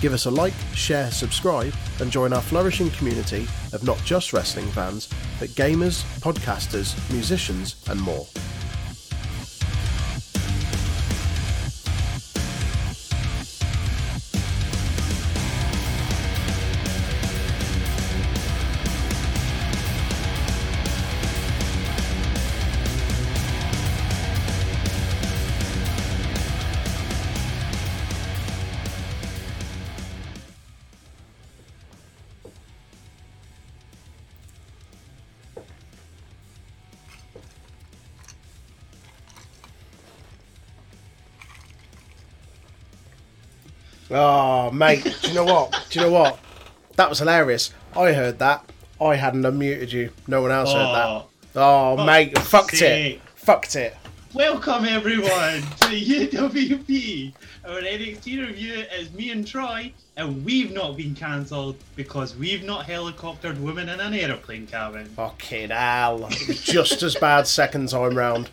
Give us a like, share, subscribe, and join our flourishing community of not just wrestling fans, but gamers, podcasters, musicians, and more. Oh, mate, do you know what? Do you know what? That was hilarious. I heard that. I hadn't unmuted you. No one else heard that. Oh, fuck's mate, fucked it. Fucked it. Welcome everyone to UWP. Our NXT review is me and Troy, and we've not been cancelled because we've not helicoptered women in an aeroplane cabin. Fucking hell. Just as bad second time round.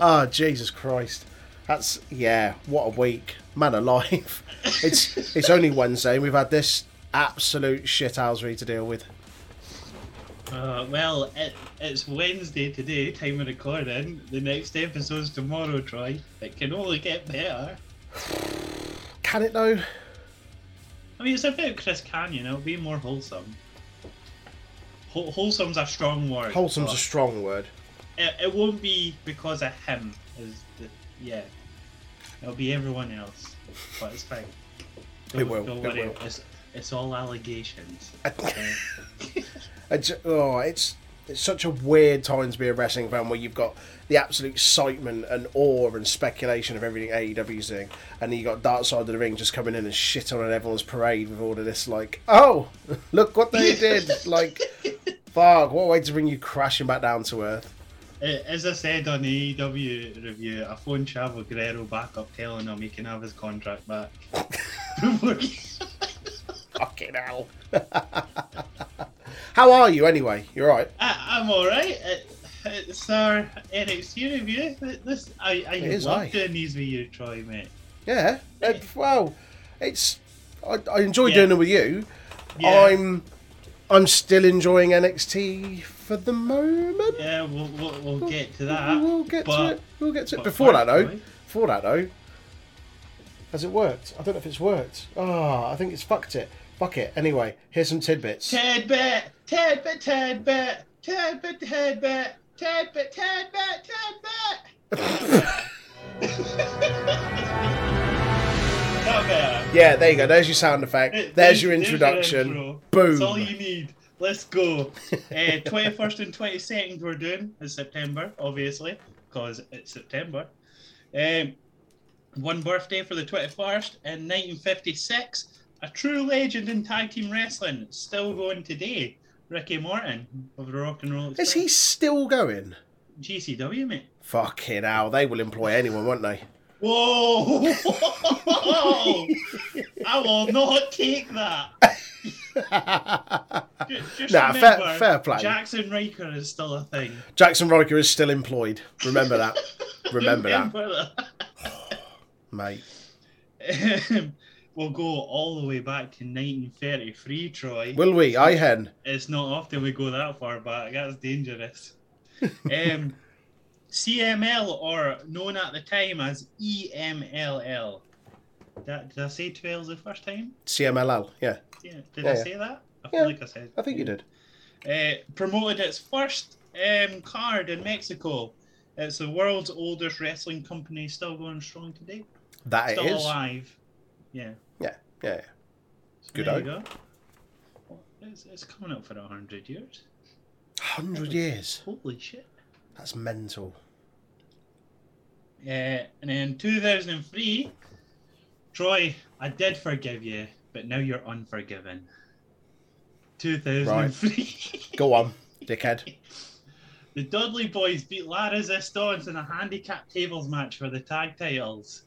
oh, Jesus Christ. That's, yeah, what a week. Man alive. It's, it's only Wednesday and we've had this absolute shithousery to deal with. Uh, well, it, it's Wednesday today, time of recording. The next episode's tomorrow, Troy. It can only get better. Can it though? I mean, it's about Chris Kanyon. It'll be more wholesome. Whol- wholesome's a strong word. Wholesome's a strong word. it, it won't be because of him. Is the, yeah, it'll be everyone else, but it's fine. Don't, will, Don't it will. It's it's all allegations. It's, oh, it's it's such a weird time to be a wrestling fan where you've got the absolute excitement and awe and speculation of everything AEW's doing, and then you got Dark Side of the Ring just coming in and shit on everyone's parade with all of this like, oh, look what they did, like, fuck, what a way to bring you crashing back down to earth. Uh, As I said on the AEW review, I phoned Chavo Guerrero back up telling him he can have his contract back. Fucking hell. How are you anyway? You're right. I, I'm alright. It, it's our NXT review. This I, I is, love aye. doing these with you, Troy, mate. Yeah. uh, well, it's I, I enjoy Yeah. doing it with you. Yeah. I'm I'm still enjoying NXT for the moment. Yeah, we'll, we'll, we'll get to that. We'll get but- to it. We'll get to it. Before that though, before that though, has it worked? I don't know if it's worked. Oh, I think it's fucked it. Fuck it. Anyway, here's some tidbits. Tedbit, Tedbit, Tedbit, Tedbit, Tedbit, Tedbit. Not bad. Yeah, there you go. There's your sound effect. There's your introduction. intro. Boom. That's all you need. Let's go. Uh, 21st and 22nd we're doing in September, obviously, because it's September. Um, one birthday for the 21st in 1956. A true legend in tag team wrestling, still going today. Ricky Morton of the Rock and Roll Is he still going? GCW, mate. Fucking hell, they will employ anyone, won't they? Whoa! I will not take that. Ju- Just Nah, fair- remember, fair play. Jaxson Ryker is still a thing. Jaxson Ryker is still employed. Remember that. Remember that, Remember mate. that. we'll go all the way back to 1933, Troy. Will we? I hen. It's not often we go that far back. That's dangerous. um, CML, or known at the time as EMLL. That, did I say 12 the first time? CMLL. Yeah, Yeah. Did Yeah, I yeah. say that? I feel Yeah, like I said. I think you did. Uh, promoted its first um, card in Mexico. It's the world's oldest wrestling company, still going strong today. That it Still is. alive. Yeah. Yeah, yeah. So Good there eye. you go. Well, It's, it's coming up for a hundred years. Hundred years. Holy shit. That's mental. Uh, and in 2003, Troy, I did forgive you but now you're unforgiven. 2003. Go on, dickhead. The Dudley Boyz beat La Resistance in a handicap tables match for the tag titles.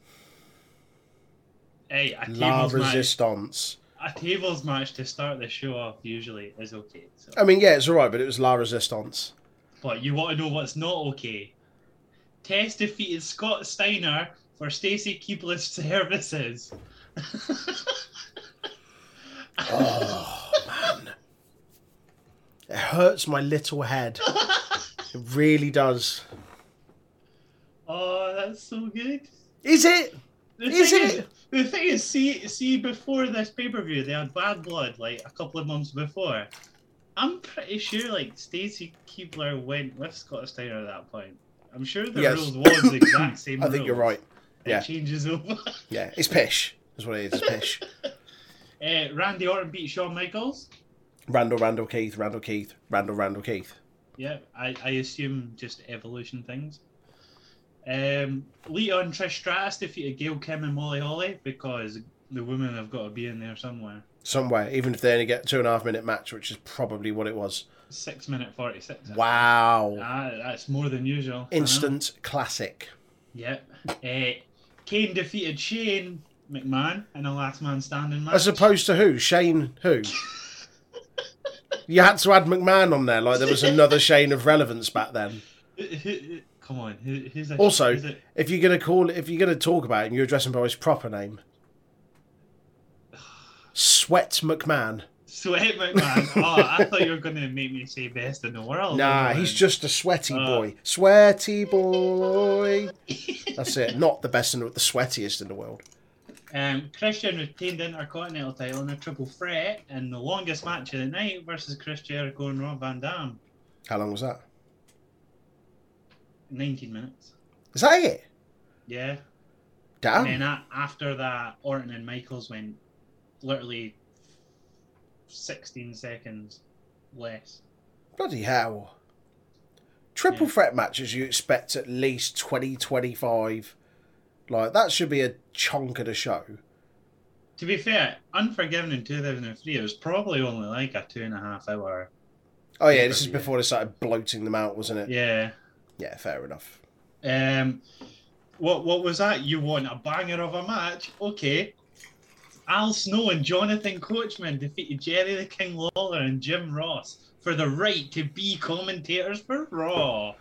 Hey, a La tables match, Resistance. a tables match to start the show off usually is okay. So. I mean, yeah, it's alright, but it was La Resistance. But you want to know what's not okay? Test defeated Scott Steiner for Stacy Keibler's services. Oh, man. It hurts my little head. It really does. oh, that's so good. Is it? The Is it? the thing is, see, see, before this pay per view, they had Bad Blood like a couple of months before. I'm pretty sure like Stacy Keibler went with Scott Steiner at that point. I'm sure the Yes. rules was the exact same. I think you're rules. right. It Yeah. changes over. Yeah, it's pish. That's what it is. It's pish. uh, Randy Orton beat Shawn Michaels. Randall, Randall Keith, Randall Keith, Randall, Randall Keith. Yeah, I, I assume just evolution things. Um, Lita and Trish Stratus defeated Gail Kim and Molly Holly because the women have got to be in there somewhere. Somewhere, even if they only get two and a half minute match, which is probably what it was. Six minute forty six. Wow. Ah, that's more than usual. Instant classic. Yep. Uh, Kane defeated Shane McMahon in a last man standing match. As opposed to who? Shane who? you had to add McMahon on there, like there was another Shane of relevance back then. Come on, who's a, Also, who's a- if you're gonna call if you're gonna talk about him, you're addressing by his proper name. Sweat McMahon. Sweat McMahon. oh, I thought you were going to make me say best in the world. Nah, he's just a sweaty Uh. boy. Sweaty boy. That's it. Not the best and the sweatiest in the world. Um, Christian retained the Intercontinental title in a triple threat in the longest match of the night versus Chris Jericho and Rob Van Dam. How long was that? 19 minutes. Is that it? Yeah. Damn. And then a- after that, Orton and Michaels went literally 16 seconds less. Bloody hell. Triple Yeah. threat matches, you expect at least 20, 25. Like, that should be a chunk of the show. To be fair, Unforgiven in 2003, it was probably only like a two and a half hour. Oh, yeah, this is before they started bloating them out, wasn't it? Yeah. Yeah, fair enough. Um, what what was that? You want a banger of a match? Okay. Al Snow and Jonathan Coachman defeated Jerry the King Lawler and Jim Ross for the right to be commentators for Raw.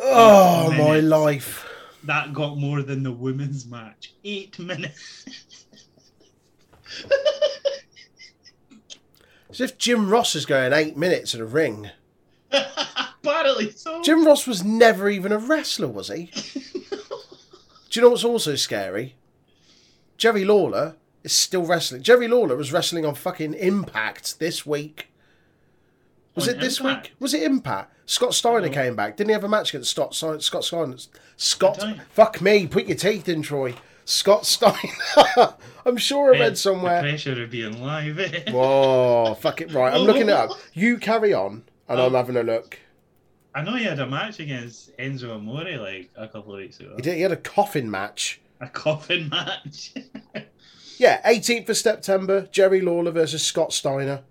Oh, my life. That got more than the women's match. Eight minutes. As if Jim Ross is going eight minutes in a ring. Apparently so. Jim Ross was never even a wrestler, was he? Do you know what's also scary? Jerry Lawler is still wrestling. Jerry Lawler was wrestling on fucking Impact this week. Was On it this week? Was it Impact? Scott Steiner came back. Didn't he have a match against Scott Steiner? Scott Steiner. Scott. Fuck me. Put your teeth in, Troy. Scott Steiner. I'm sure I read The somewhere. pressure of being live. eh? Whoa, fuck it. Right, I'm looking it up. You carry on, and I'm Oh. having a look. I know he had a match against Enzo Amore like a couple of weeks ago. He, did, he had a coffin match. A coffin match. Yeah, 18th of September, Jerry Lawler versus Scott Steiner.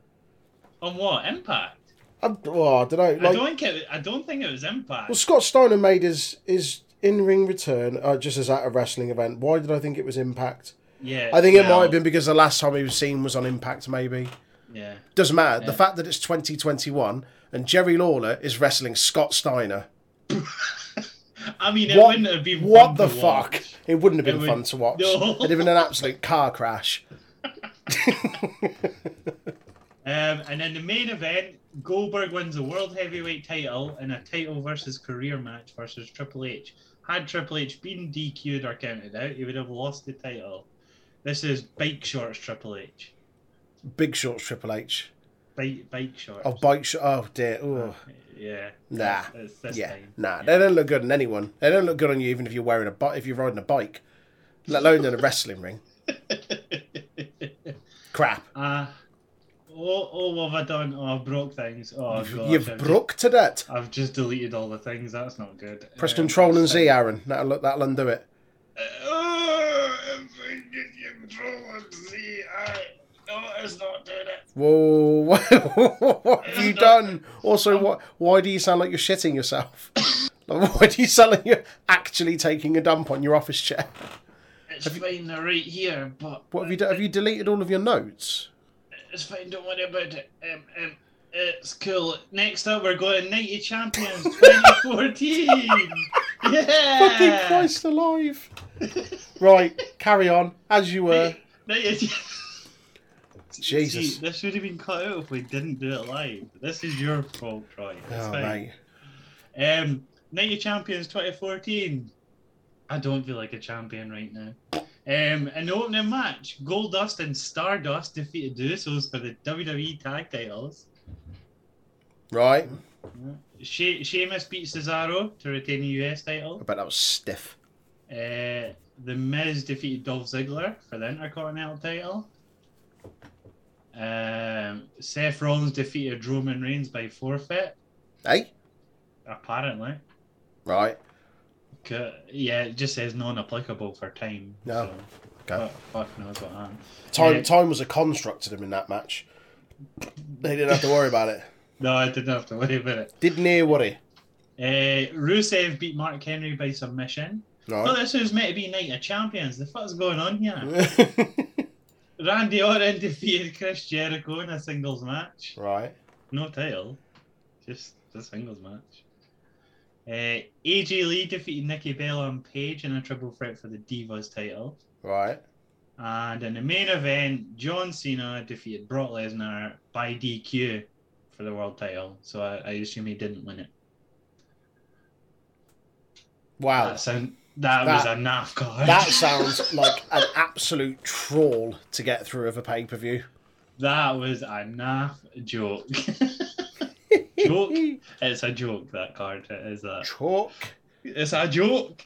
On what? Impact? I'm, oh, I don't know. I don't think it. I don't think it was Impact. well, Scott Steiner made his his in ring return uh, just as at a wrestling event. Why did I think it was Impact? yeah, I think it might have been because the last time he was seen was on Impact. Maybe Yeah, doesn't matter. The fact that it's 2021 and Jerry Lawler is wrestling Scott Steiner. I mean, it What- wouldn't have been. What the fuck? watch. It wouldn't have been would- fun to watch. No. It'd have been an absolute car crash. Um, and then the main event, Goldberg wins the world heavyweight title in a title versus career match versus Triple H. Had Triple H been DQ'd or counted out, he would have lost the title. This is bike shorts Triple H. Big Shorts Triple H. Bike bike shorts. Oh, bike sh- Oh dear. Ooh. Yeah. Nah. It's this Yeah. Nah. Yeah. They don't look good on anyone. They don't look good on you even if you're wearing a bike. If you're riding a bike, let alone in a wrestling ring. Crap. Uh, oh, oh, what have I done? Oh, I've broke things. Oh, You've, gosh. you've I've broke to that. I've just deleted all the things. That's not good. Press Um, Control and Z, Aaron. That'll that'll undo it. Oh, Control and Z. I. No, it's not doing it. Whoa! what have you done? Also, what? Why do you sound like you're shitting yourself? Like, why do you sound like you're actually taking a dump on your office chair? It's fine, they're right here, but What have you done? Have you deleted all of your notes? It's fine. Don't worry about it. Um, um, it's cool. Next up, we're going Nighty Champions 2014. yeah. Fucking Christ alive! right, carry on as you were. Nighty. Jesus. See, this should have been cut out if we didn't do it live. This is your fault, Troy. It's Oh fine. mate. Um, Nighty Champions 2014. I don't feel like a champion right now. Um, in the opening match, Goldust and Stardust defeated the Usos for the WWE Tag Titles. Right. She- Sheamus beat Cesaro to retain the US title. I bet that was stiff. Uh, the Miz defeated Dolph Ziggler for the Intercontinental title. Um, Seth Rollins defeated Roman Reigns by forfeit, Hey. apparently. Right. Yeah, it just says non-applicable for time. No. So, Okay. fuck, fuck knows what happened. Time Yeah. time was a construct to them in that match. They didn't have to worry about it. No, I didn't have to worry about it. Didn't hear worry. Uh, Rusev beat Mark Henry by submission. Oh, Right. this was meant to be Night of Champions. The fuck's going on here? Randy Orton defeated Chris Jericho in a singles match. right. No title, just a singles match. Uh, AJ Lee defeated Nikki Bella and Paige in a triple threat for the Divas title. Right. And in the main event, John Cena defeated Brock Lesnar by DQ for the world title. So I, I assume he didn't win it. Wow. That, sound, that, was a naff card. That sounds like an absolute trawl to get through of a pay per view. that was a naff joke. Joke? it's a joke, that card. It is a, Chalk. it's a joke.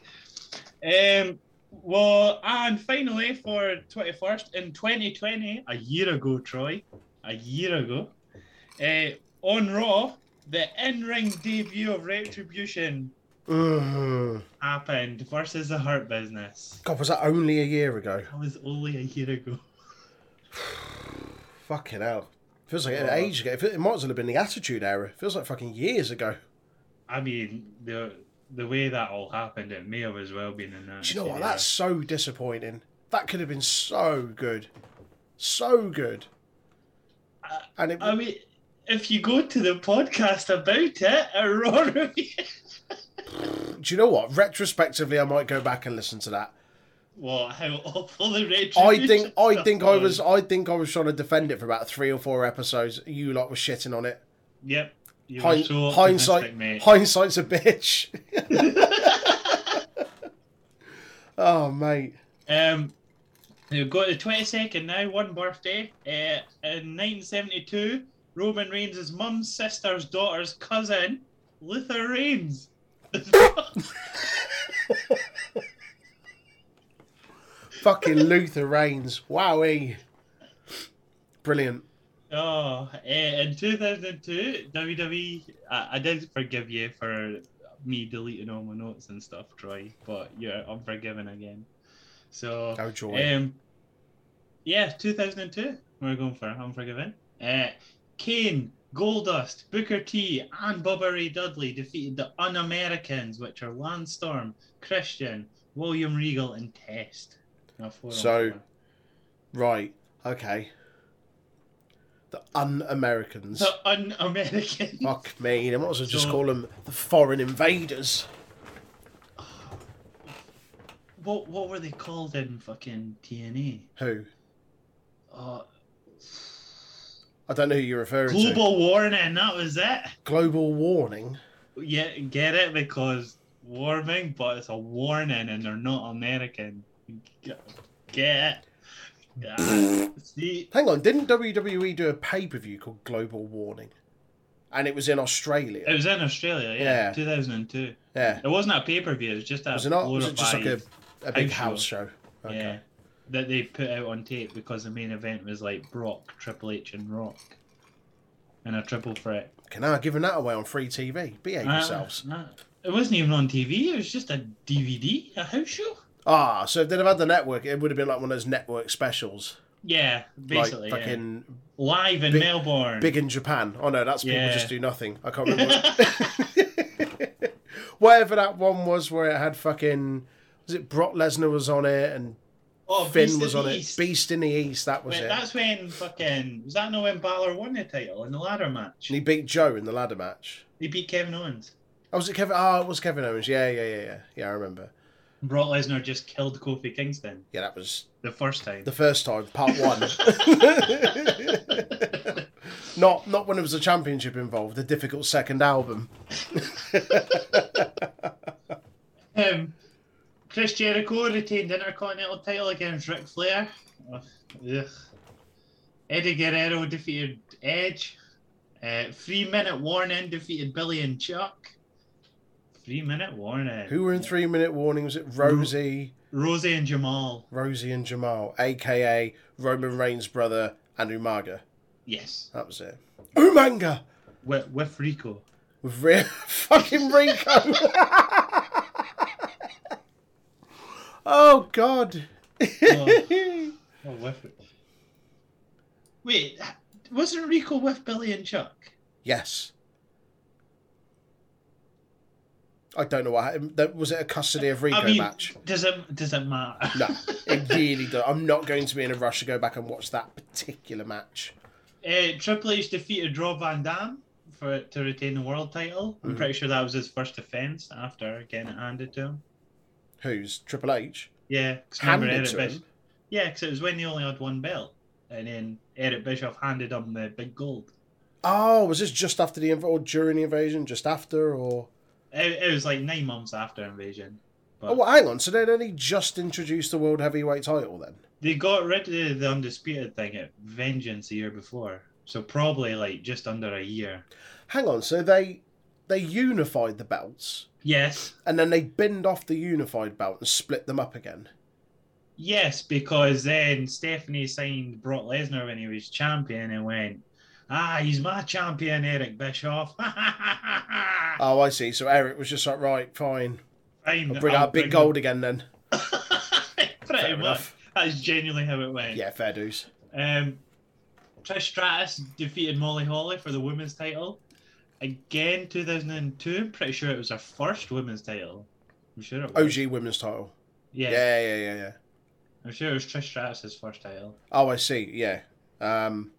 Um, well, and finally for 21st, in 2020, a year ago, Troy, a year ago, uh, on Raw, the in ring debut of Retribution Mm. happened versus the Hurt Business. God, was that only a year ago? That was only a year ago. Fucking hell. Feels like an age ago. It might as well have been the Attitude Era. Feels like fucking years ago. I mean, the the way that all happened, it may have as well been in that. Do you know what? That's so disappointing. That could have been so good. So good. And it, I mean, if you go to the podcast about it, a Raw review. do you know what? Retrospectively, I might go back and listen to that. What? How awful the Retribution I think I think I was I think I was trying to defend it for about three or four episodes. You lot were shitting on it. Yep. You were Hind, so hindsight, hindsight's a bitch. oh mate, Um, we've got the 22nd now, one birthday. Uh, in 1972, Roman Reigns' mum's sister's daughter's cousin, Luther Reigns. Fucking Luther Reigns. Wowee, brilliant. oh, uh, in 2002, WWE. I did forgive you for me deleting all my notes and stuff, Troy, but you're unforgiven again. So, Oh joy. Um, yeah, 2002. We're going for Unforgiven. Uh, Kane, Goldust, Booker T, and Bubba Ray Dudley defeated the Un-Americans, which are Lance Storm, Christian, William Regal, and Test. So- right. Okay. The un-Americans. the Un-Americans. Fuck me. They might as well just So- call them the foreign invaders. What what were they called in fucking TNA? Who? Uh, I don't know who you're referring to. Global Warning. That was it. Global warning. Yeah, get it because warming, but it's a warning, and they're not American. Get get it? Yeah. See, Hang on, didn't WWE do a pay per view called Global Warning? And it was in Australia. it was in Australia, yeah, Yeah. 2002. yeah. It wasn't a pay per view. It was just a Was it not? Was it just like a, a big house house show? Okay. yeah that they put out on tape because the main event was like Brock, Triple H, and Rock, and a triple threat. Okay, now giving that away on free TV. Behave Uh, yourselves. uh, it wasn't even on TV. It was just a DVD, a house show. Ah, so if they'd have had the network, it would have been like one of those network specials, Yeah, basically. like yeah. fucking Live in big- Melbourne. big in Japan. Oh no, that's people Yeah. just do nothing. I can't remember. what- Whatever that one was, where it had fucking was it Brock Lesnar was on it and oh, Finn Beast was on the it. Beast in the East, that was Wait, it. that's when fucking was that no when Balor won the title in the ladder match? And he beat Joe in the ladder match. He beat Kevin Owens. Oh, was it Kevin? Oh, it was Kevin Owens. Yeah, yeah, yeah, yeah. Yeah, I remember. Brock Lesnar just killed Kofi Kingston Yeah, that was the first time. the first time, part one. not not when it was a championship involved. The difficult second album. Um, Chris Jericho retained Intercontinental title against Ric Flair. Ugh, ugh. Eddie Guerrero defeated Edge. Uh, three minute warning defeated Billy and Chuck. Three minute warning. Who were in three minute warning? Was it Rosey, Rosey and Jamal. Rosey and Jamal, aka Roman Reigns' brother and Umaga? Yes. That was it. Umanga With, with Rico. with Re- fucking Rico. oh God. Oh, oh, with Wait, wasn't Rico with Billy and Chuck? Yes. I don't know what happened. Was it a custody of Rico I mean, match? does it does it matter? No, it really does. I'm not going to be in a rush to go back and watch that particular match. Uh, Triple H defeated Rob Van Dam for to retain the world title. I'm Mhm. pretty sure that was his first defense after getting it handed to him. Who's Triple H? Yeah, Handed Eric to Bish- him. Yeah, because it was when he only had one belt, and then Eric Bischoff handed him the big gold. Oh, was this just after the inv- or during the invasion? Just after or? It, it was like nine months after Invasion. But Oh, well, hang on. So they'd only just introduced the world heavyweight title then. they got rid of the undisputed thing at Vengeance a year before, so probably like just under a year. Hang on. So they they unified the belts Yes, and then they binned off the unified belt and split them up again. Yes, because then Stephanie signed Brock Lesnar when he was champion and went, ah, he's my champion, Eric Bischoff. Oh, I see. So Eric was just like, right, fine. Fine, I'll bring I'll out big bring gold again then. Pretty Fair much. That's genuinely how it went. Yeah, fair dues. Um, Trish Stratus defeated Molly Holly for the women's title. Again, 2002. I'm pretty sure it was her first women's title. I'm sure it was. OG women's title. Yeah, Yeah, yeah, yeah, yeah. I'm sure it was Trish Stratus's first title. Oh, I see. Yeah. Um,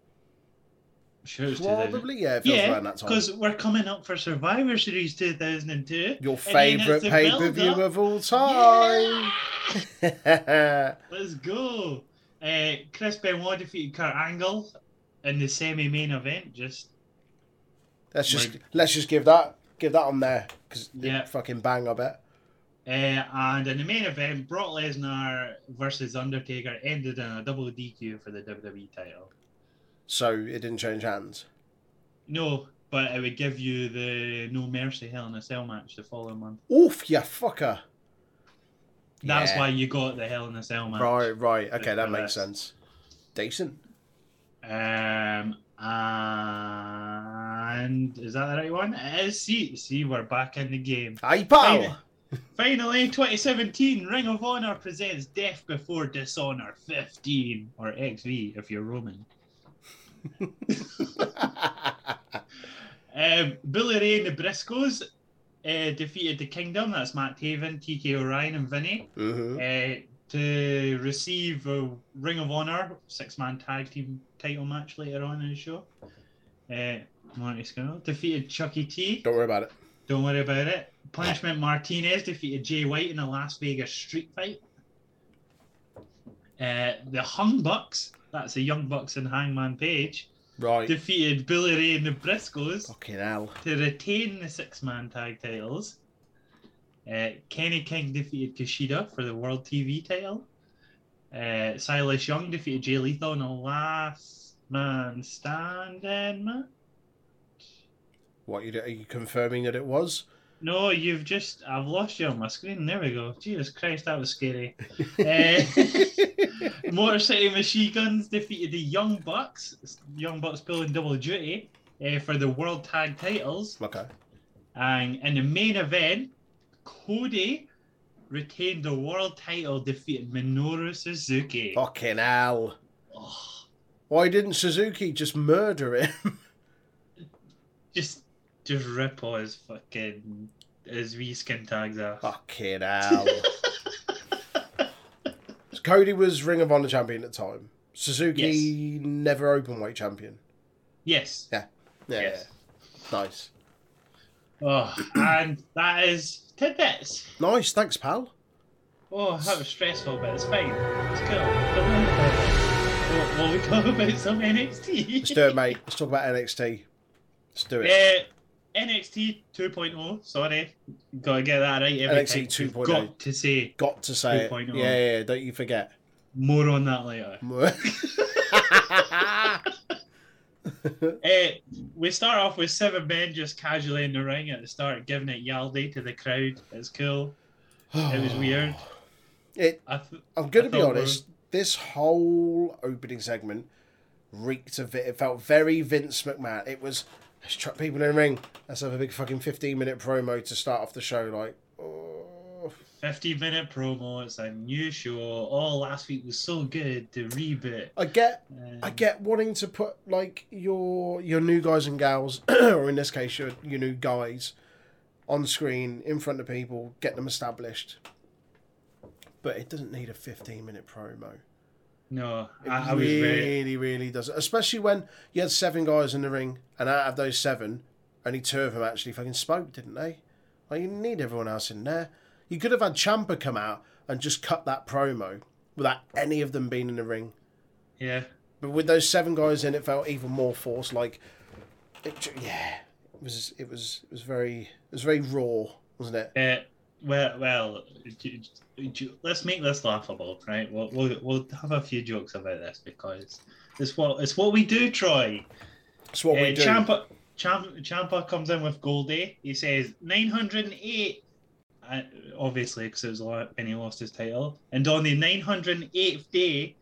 sure it was 2000. probably yeah. It feels Yeah, around that time. because we're coming up for Survivor Series 2002. Your favourite pay per view of all time. Yeah! Let's go. Uh, Chris Benoit defeated Kurt Angle in the semi-main event. Just let's just Like- let's just give that give that on there because Yeah. fucking bang. I bet. uh, and in the main event, Brock Lesnar versus Undertaker ended in a double DQ for the WWE title. So it didn't change hands. No, but it would give you the No Mercy Hell in a Cell match the following month. Oof, you fucker. That's Yeah. why you got the Hell in a Cell match. Right, right. Okay, that makes this. sense. Decent. Um, and is that the right one? It is. See, see, we're back in the game. Hey, pal. Finally, finally, 2017, Ring of Honor presents Death Before Dishonor 15, or XV if you're Roman. Um, Billy Ray and the Briscoes uh, defeated the Kingdom. That's Matt Taven, TK O'Ryan, and Vinny. hmm uh, to receive a Ring of Honor six man tag team title match later on in the show. Uh, Marty Scurll defeated Chucky T. Don't worry about it. Don't worry about it. Punishment Martinez defeated Jay White in a Las Vegas street fight. Uh, the Hung Bucks, that's the Young Bucks and Hangman Page, Right. defeated Billy Ray and the Briscoes Fucking hell. to retain the six man tag titles. Uh, Kenny King defeated Kushida for the World TV title. Uh, Silas Young defeated Jay Lethal in a last man standing match. What you are you confirming that it was? No, you've just I've lost you on my screen. There we go. Jesus Christ, that was scary. uh, Motor City Machine Guns defeated the Young Bucks. Young Bucks pulling double duty uh, for the World Tag titles. okay. And in the main event, Cody retained the world title, defeating Minoru Suzuki. Fucking hell. Oh, Why didn't Suzuki just murder him? just, just rip all his fucking his wee skin tags off. Fucking hell. Cody was Ring of Honor champion at the time. Suzuki never open weight champion. Yes. Yeah. Yeah. Yes. yeah. Nice. Oh, and that is tidbits. Nice. Thanks, pal. Oh, that was stressful, but it's fine. It's cool. Don't worry about it. Well, we talk about some NXT. Let's do it, mate. Let's talk about NXT. Let's do it. Uh, NXT 2.0. Sorry, gotta get that right every NXT time. We've 2.0. Got to say Got to say it. 2.0. Yeah, yeah, yeah, don't you forget. more on that later. Uh, we start off with seven men just casually in the ring at the start, giving it Yaldi to the crowd. It's cool. It was weird. It, I th- I'm I to be honest. This whole opening segment reeked of it. It felt very Vince McMahon. It was let's chuck people in the ring. Let's have a big fucking 15 minute promo to start off the show. Like, oh. 50 minute promo. It's a new show. All last week was so good. The reboot. I get, Um, I get wanting to put like your your new guys and gals, or in this case your your new guys, on screen in front of people, get them established. But it doesn't need a 15 minute promo. No, It I, I was really, very. really does. Especially when you had seven guys in the ring, and out of those seven, only two of them actually fucking spoke, didn't they? Like, you need everyone else in there. You could have had Ciampa come out and just cut that promo without any of them being in the ring. Yeah. But with those seven guys in, it felt even more forced. Like, it, yeah, it was, it was, it was very, it was very raw, wasn't it? Uh, well, well, let's make this laughable, right? We'll, we'll we'll have a few jokes about this because it's what it's what we do, Troy. It's what we Uh, do. Ciampa, Ciampa, Ciampa comes in with Goldie. He says 908, uh, obviously because it was a lot when he lost his title. And on the 908th day,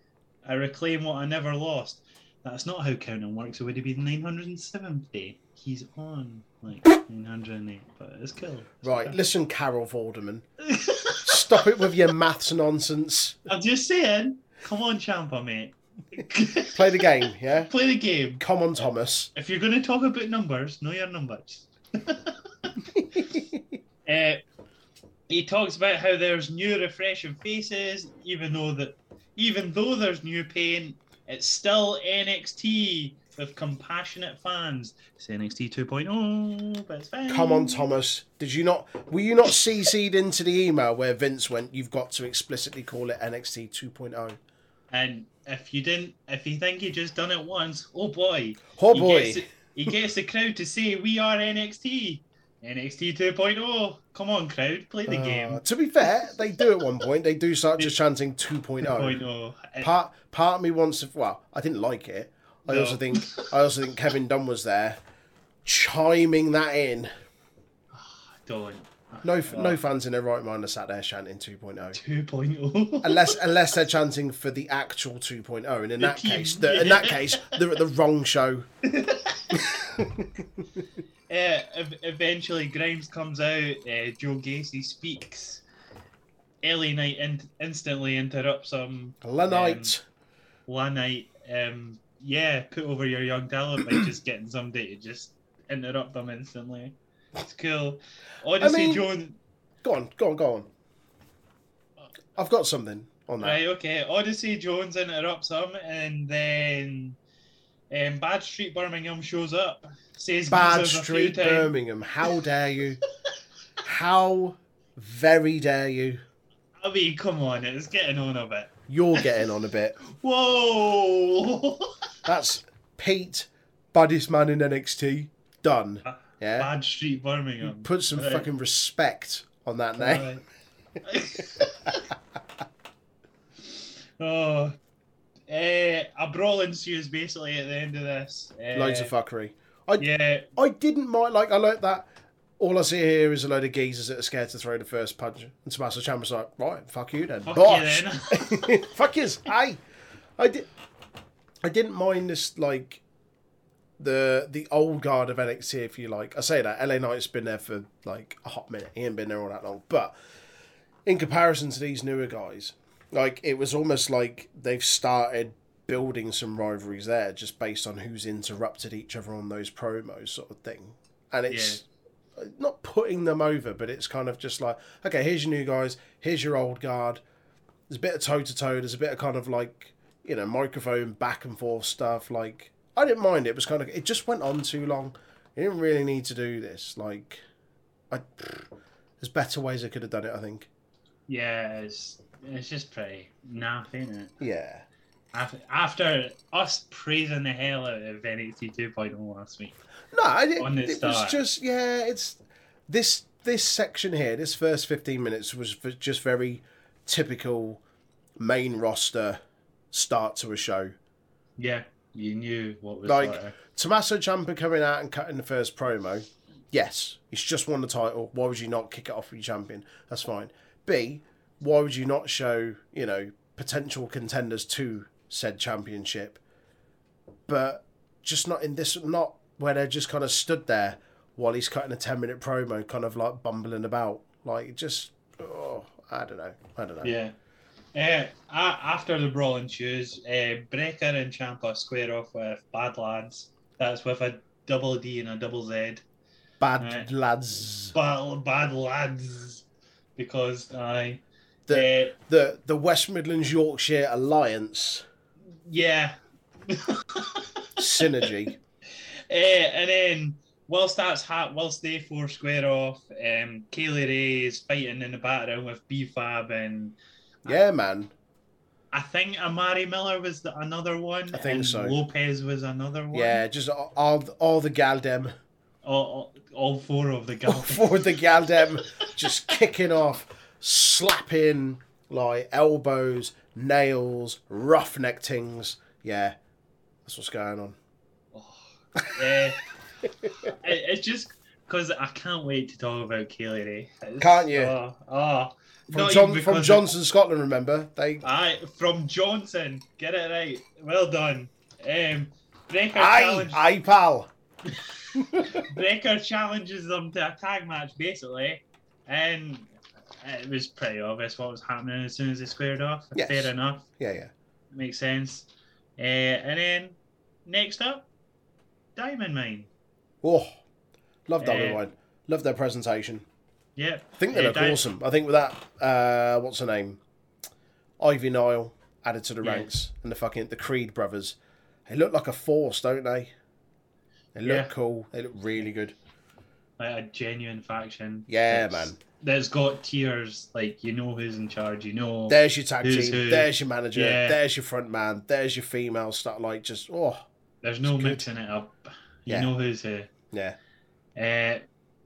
I reclaim what I never lost. That's not how counting works. It would have been 907th day. He's on like 908, but it's cool. It's Right, okay. listen, Carol Vorderman. Stop it with your maths nonsense. I'm just saying. Come on, Ciampa, mate. Play the game, yeah? Play the game. Come on, Thomas. If you're going to talk about numbers, know your numbers. uh, he talks about how there's new refreshing faces, even though that, even though there's new paint, it's still NXT with compassionate fans. It's NXT 2.0, but it's fine. Come on, Thomas. Did you not? Were you not CC'd into the email where Vince went? You've got to explicitly call it NXT 2.0. And if you didn't, if you think you just done it once, oh boy, Oh he boy. gets, he gets the crowd to say we are NXT. NXT 2.0. oh. Come on, crowd, play the Uh, game. to be fair, they do at one point. They do start just chanting 2.0. 2.0. Part part of me wants to. Well, I didn't like it. I No. also think I also think Kevin Dunn was there, chiming that in. Don't. No no fans in their right mind are sat there chanting 2.0. 2.0. Unless unless they're chanting for the actual 2.0, and in that case, the, in that case, they're at the wrong show. Uh, eventually, Grimes comes out. Uh, Joe Gacy speaks. LA Knight in- instantly interrupts him. Lanite. One night, um, yeah, put over your young talent by just getting somebody to just interrupt them instantly. It's cool. Odyssey mean- Jones. Go on, go on, go on. I've got something on that. Right, okay. Odyssey Jones interrupts him, and then um, Bad Street Birmingham shows up. Says Bad geezers a few Street. Birmingham. How dare you? How very dare you? I mean, come on, it's getting on a bit. You're getting on a bit. Whoa! That's Pete, baddest man in NXT. Done. Yeah. Bad Street Birmingham. Put some Right. fucking respect on that name. Right. oh. Uh, a brawl ensues basically at the end of this. Uh, Loads of fuckery. I Yeah, I didn't mind. Like I like that. All I see here is a load of geezers that are scared to throw the first punch, and Tommaso Ciampa's like, right, fuck you then, Fuck bosh, you fuck yous, hey. I did. I didn't mind this like the the old guard of NXT, if you like. I say that LA Knight's been there for like a hot minute. He ain't been there all that long, but in comparison to these newer guys, like it was almost like they've started building some rivalries there just based on who's interrupted each other on those promos sort of thing. And it's not putting them over, but it's kind of just like, okay, here's your new guys, here's your old guard. There's a bit of toe to toe, there's a bit of kind of like, you know, microphone back and forth stuff. Like, I didn't mind it. It was kind of, it just went on too long. You didn't really need to do this. Like, I, there's better ways I could have done it, I think. Yeah, it's it's just pretty naff, isn't it? Yeah. After, after us praising the hell out of NXT 2.0 last week. No, I didn't, it was just yeah. It's this this section here. This first fifteen minutes was just very typical main roster start to a show. Yeah, you knew what was Like- of- Tommaso Ciampa coming out and cutting the first promo. Yes, he's just won the title. Why would you not kick it off with your champion? That's fine. B, why would you not show you know potential contenders to said championship? But just not in this. Not where they're just kind of stood there while he's cutting a ten minute promo, kind of like bumbling about. Like just, oh, I don't know. I don't know. Yeah. Uh, after the brawl ensues, uh, Breakker and Ciampa square off with Bad Lads. That's with a double D and a double Z. Bad Right. lads. Bad, bad Lads. Because, I. The- uh, The the West Midlands Yorkshire Alliance yeah. synergy. Uh, and then whilst that's ha- whilst they four square off, um, Kay Lee Ray is fighting in the background with B-Fab and Yeah, man. I think Amari Miller was the, another one. I think so. Lopez was another one. Yeah, just all all, all the galdem, All, all, all four of the all guys. four of the galdem, just kicking off, slapping like elbows, nails, roughneck tings. Yeah, that's what's going on. Eh, it, it's just because I can't wait to talk about Ray. Can't you? Oh, oh. From John, from Johnstone, Scotland. Remember they? Aye, from Johnstone. Get it right. Well done. Um, Breakker Aye, challenge. aye, pal. Breakker challenges them to a tag match, basically, and it was pretty obvious what was happening as soon as they squared off. Yes. Fair enough, Yeah, yeah. makes sense. Uh, and then next up, Diamond mean? Oh, love Diamond Uh, Mine. Love their presentation. Yeah. I think they Uh, look Di- awesome. I think with that, uh, what's her name? Ivy Nile added to the Yeah. ranks, and the fucking the Creed brothers. They look like a force, don't they? They look Yeah. cool. They look really good. Like a genuine faction. Yeah, man. That's got tiers. Like you know who's in charge. You know. There's your tag team. who? There's your manager. Yeah. There's your front man. There's your female stuff. Like just oh There's no mixing it up. You Yeah. know who's who. yeah. Uh,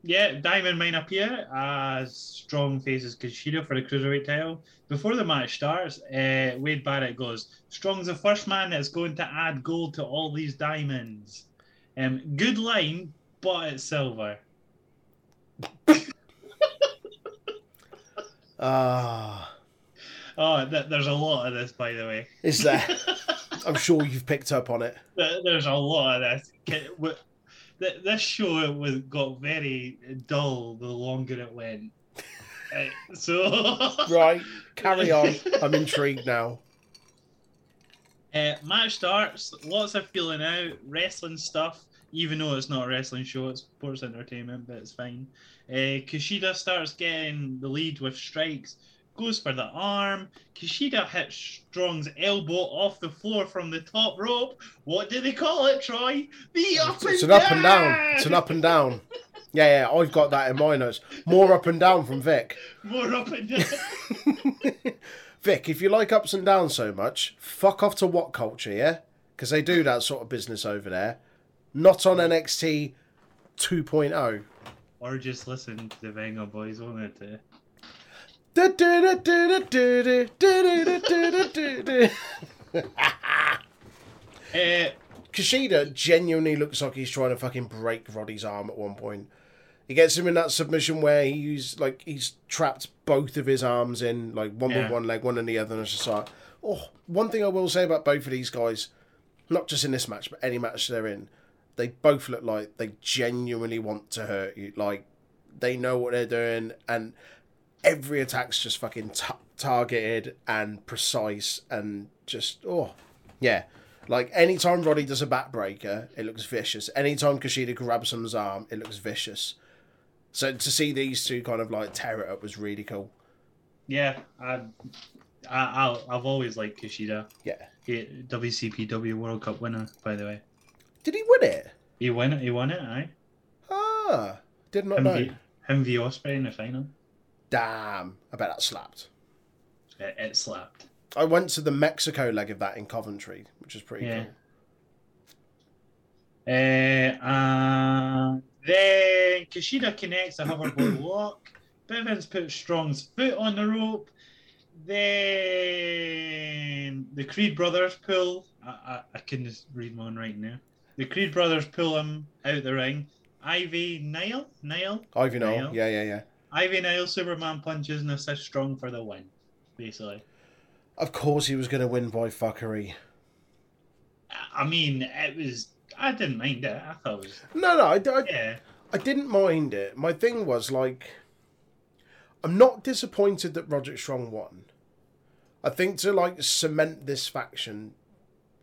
yeah, Diamond Mine appear as strong faces Kushida for the cruiserweight title. Before the match starts, uh, Wade Barrett goes, "Strong's the first man that's going to add gold to all these diamonds." Um, good line, but it's silver. Ah, Oh, th- there's a lot of this, by the way. is there? I'm sure you've picked up on it. There's a lot of this. Ca- w- th- This show was got very dull the longer it went. So Right, carry on. I'm intrigued now. Uh, match starts, lots of feeling out, wrestling stuff, even though it's not a wrestling show, it's sports entertainment, but it's fine. Uh, Kushida starts getting the lead with strikes, goes for the arm. Kushida hits Strong's elbow off the floor from the top rope. What do they call it, Troy? The up and down. It's an up and down. It's an up and down. Yeah, yeah, I've got that in my notes. More up and down from Vic. More up and down. Vic, if you like ups and downs so much, fuck off to What Culture, yeah? Because they do that sort of business over there. Not on NXT 2.0. or just listen to the Venga Boys, won't it? Uh, Kushida genuinely looks like he's trying to fucking break Roddy's arm at one point. He gets him in that submission where he's like he's trapped both of his arms in, like one Yeah. with one leg, one in the other, and it's just like, oh. One thing I will say about both of these guys, not just in this match, but any match they're in, they both look like they genuinely want to hurt you. Like they know what they're doing, and every attack's just fucking t- targeted and precise and just oh yeah. Like anytime Roddy does a backbreaker, it looks vicious. Anytime Kushida grabs someone's arm, it looks vicious. So to see these two kind of like tear it up was really cool. Yeah, I, I, I've always liked Kushida. Yeah. He, WCPW World Cup winner, by the way. Did he win it? He won it. He won it. Aye. Ah, did not Him, know. v, him v Ospreay in the final. Damn, I bet that slapped. It, it slapped. I went to the Mexico leg of that in Coventry, which was pretty Yeah. cool. Uh, uh, then Kushida connects a hoverboard lock. Bivens puts Strong's foot on the rope. Then the Creed brothers pull. I, I, I can just read one right now. The Creed brothers pull him out the ring. Ivy Nile, Nile, Ivy Noel, Niall. yeah, yeah, yeah. Ivy Nile, Superman punches and assists Strong for the win. Basically, Of course, he was going to win by fuckery. I- mean, it was. I didn't mind it. I thought it was. No, no, I, I, Yeah, I didn't mind it. My thing was like, I'm not disappointed that Roderick Strong won. I think to like cement this faction,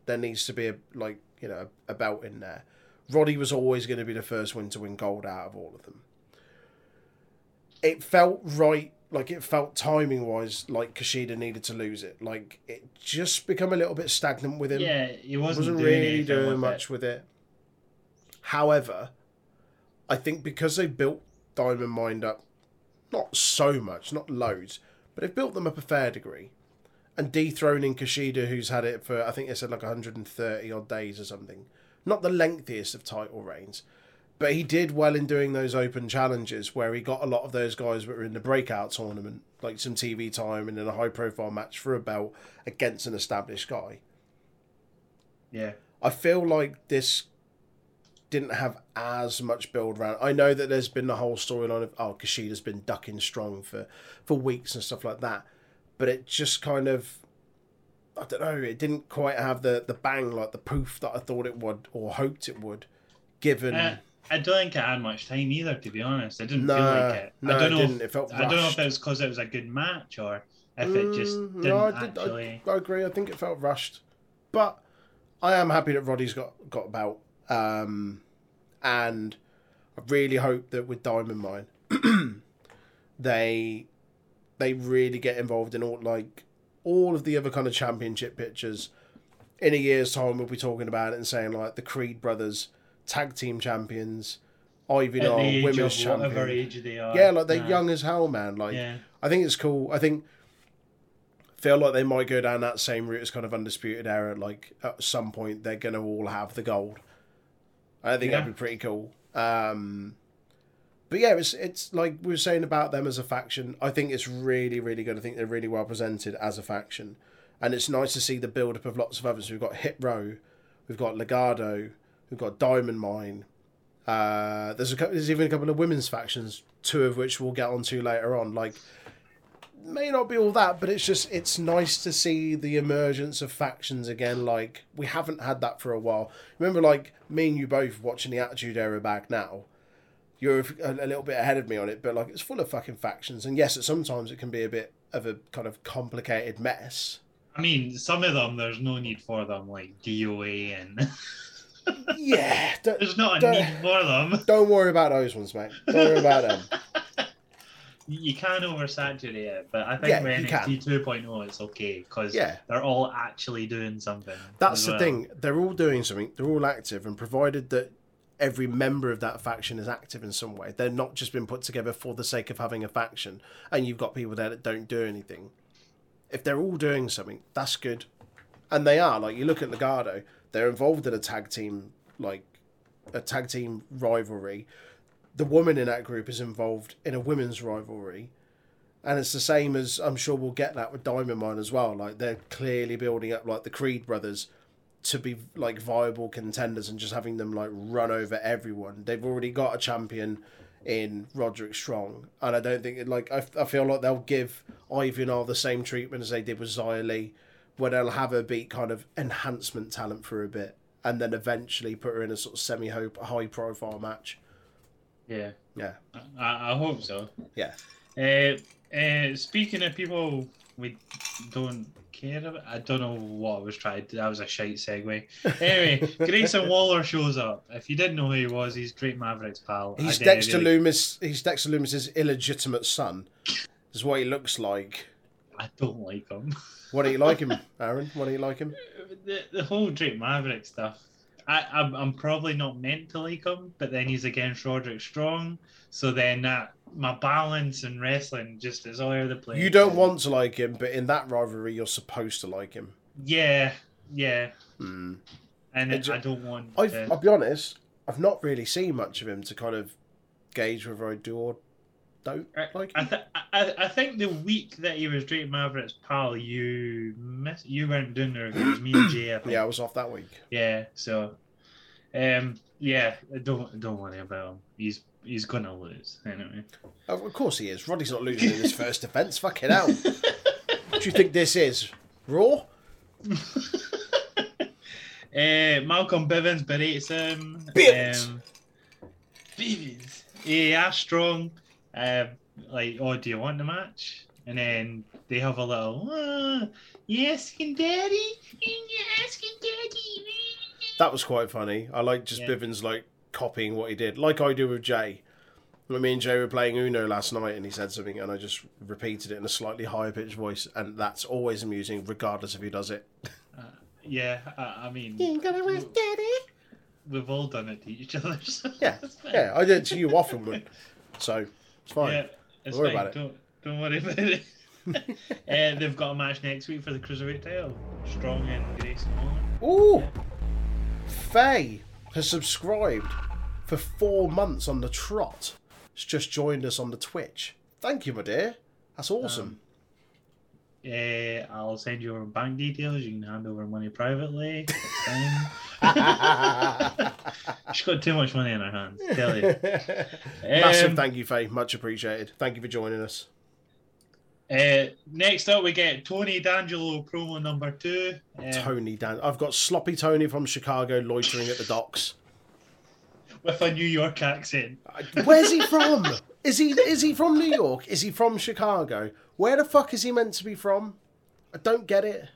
there needs to be a like you know a belt in there. Roddy was always going to be the first one to win gold out of all of them. It felt right, like it felt timing wise, like Kushida needed to lose it. Like it just become a little bit stagnant with him yeah. He wasn't, wasn't doing really doing with much It. with it. However, I think because they built Diamond Mine up, not so much, not loads, but they've built them up a fair degree, and dethroning Kushida, who's had it for I think they said like 130 odd days or something, not the lengthiest of title reigns, but he did well in doing those open challenges where he got a lot of those guys that were in the breakout tournament, like some TV time and in a high profile match for a belt against an established guy. Yeah. I feel like this didn't have as much build around. I know that there's been the whole storyline of oh Kushida's been ducking strong for for weeks and stuff like that, but it just kind of I don't know. It didn't quite have the the bang like the poof that I thought it would or hoped it would, given. Uh, I don't think it had much time either, to be honest. I didn't no, feel like it. no, I don't know. didn't. If, it felt I don't know if it was because it was a good match or if it just Mm, didn't no, I, did, actually. I, I agree. I think it felt rushed, but I am happy that Roddy's got got about, um, and I really hope that with Diamond Mine, they they really get involved in all like all of the other kind of championship pictures. In a year's time, we'll be talking about it and saying like the Creed brothers, tag team champions, Ivy At the age women's of whatever champion. age they are. Yeah, like they're Nah. young as hell, man. Like Yeah. I think it's cool. I think feel like they might go down that same route as kind of undisputed era. Like at some point they're gonna all have the gold. I think that'd be pretty cool. Um, but yeah, it's it's like we were saying about them as a faction. I think it's really really good. I think they're really well presented as a faction, and it's nice to see the build up of lots of others. We've got Hit Row, we've got Legado, we've got Diamond Mine. Uh, there's a there's even a couple of women's factions, two of which we'll get onto later on. Like may not be all that, but it's just it's nice to see the emergence of factions again. Like we haven't had that for a while. Remember, like me and you both watching the Attitude Era back now. You're a, a little bit ahead of me on it, but like it's full of fucking factions, and yes, sometimes it can be a bit of a kind of complicated mess. I mean, some of them there's no need for them, like DOA, and Yeah, there's not a need for them. don't worry about those ones, mate. Don't worry about them. You can oversaturate it, but I think Yeah. NXT 2.0 it's okay because Yeah. they're all actually doing something. That's the well. thing. They're all doing something. They're all active, and provided that every member of that faction is active in some way, they're not just been put together for the sake of having a faction. And you've got people there that don't do anything. If they're all doing something, that's good, and they are. Like you look at Legado, they're involved in a tag team, like a tag team rivalry. The woman in that group is involved in a women's rivalry. And it's the same as I'm sure we'll get that with Diamond Mine as well. Like they're clearly building up like the Creed brothers to be like viable contenders and just having them like run over everyone. They've already got a champion in Roderick Strong, and I don't think it like I, I feel like they'll give all the same treatment as they did with Xia where they'll have her beat kind of enhancement talent for a bit, and then eventually put her in a sort of semi high profile match. Yeah, Yeah, I, I hope so. yeah. Uh, uh, speaking of people we don't care about, I don't know what I was trying to. That was a shite segue. Anyway, Grayson Waller shows up. If you didn't know who he was, he's Drake Maverick's pal. He's Dexter really- Loomis. He's Dexter Loomis's illegitimate son. Is what he looks like. I don't like him. What do you like him, Aaron? What do you like him? the, the whole Drake Maverick stuff. I, I'm, I'm probably not meant to like him, but then he's against Roderick Strong, so then that my balance in wrestling just is all over the place. You don't want to like him, but in that rivalry, you're supposed to like him. Yeah, yeah, Hmm. and It I don't want. I've, to- I'll be honest. I've not really seen much of him to kind of gauge whether I do or don't I, like I, th- I, I think the week that he was Drake Maverick's pal, you miss, you weren't doing there. It was me and Jay. I think. Yeah, I was off that week. Yeah, so, um, yeah, don't don't worry about him. He's he's gonna lose anyway. Of of course he is. Roddy's not losing in his first defence. Fucking hell. what do you think this is? Raw? Uh, Malcolm Bivens berates him. Bivens. Um, Bivens. Yeah, strong. Um, like, oh, do you want the match? And then they have a little, uh, you asking daddy? You asking daddy? That was quite funny. I like just Yeah. Bivens like copying what he did, like I do with Jay. When me and Jay were playing Uno last night, and he said something, and I just repeated it in a slightly higher pitched voice, and that's always amusing, regardless if he does it. Yeah, I, I mean, daddy? we've all done it to each other. So Yeah, yeah, I did it to you often, but so it's fine. Yeah, it's Don't worry fine. about it. Don't don't worry about it. uh, they've got a match next week for the cruiserweight title. Strong and Grayson Waller. Ooh, Faye has subscribed for four months on the trot. She's just joined us on the Twitch. Thank you, my dear. That's awesome. Uh, I'll send you over bank details. You can hand over money privately. She's got too much money in her hands. Tell you. Massive Um, thank you, Faye. Much appreciated. Thank you for joining us. Uh, next up, we get Tony D'Angelo promo number two. Um, Tony Dan. I've got Sloppy Tony from Chicago loitering at the docks. with a New York accent. Where's he from? Is he is he from New York? Is he from Chicago? Where the fuck is he meant to be from? I don't get it.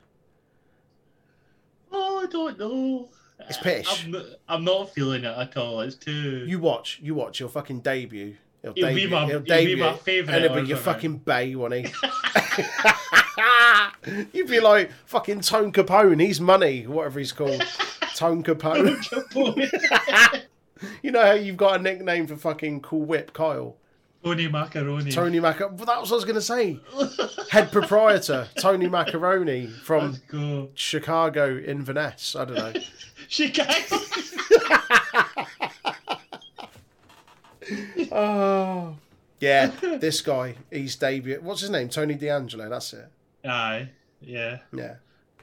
Oh, I don't know. It's pish. I'm not, I'm not feeling it at all. It's too. You watch, you watch your fucking debut. He'll be debut, my- he'll he'll be my favourite and it'll be your fucking bay, won't he? You'd be like fucking Tone Capone. He's money, whatever he's called. Tone Capone. you know how you've got a nickname for fucking Cool Whip, Kyle. Tony Macaroni. Tony Maca. Well, that was what I was going to say. Head proprietor Tony Macaroni from. Chicago Inverness. I don't know. Chicago. Oh, yeah. This guy, he's debut. What's his name? Tony D'Angelo. That's it. Aye. Yeah. Yeah.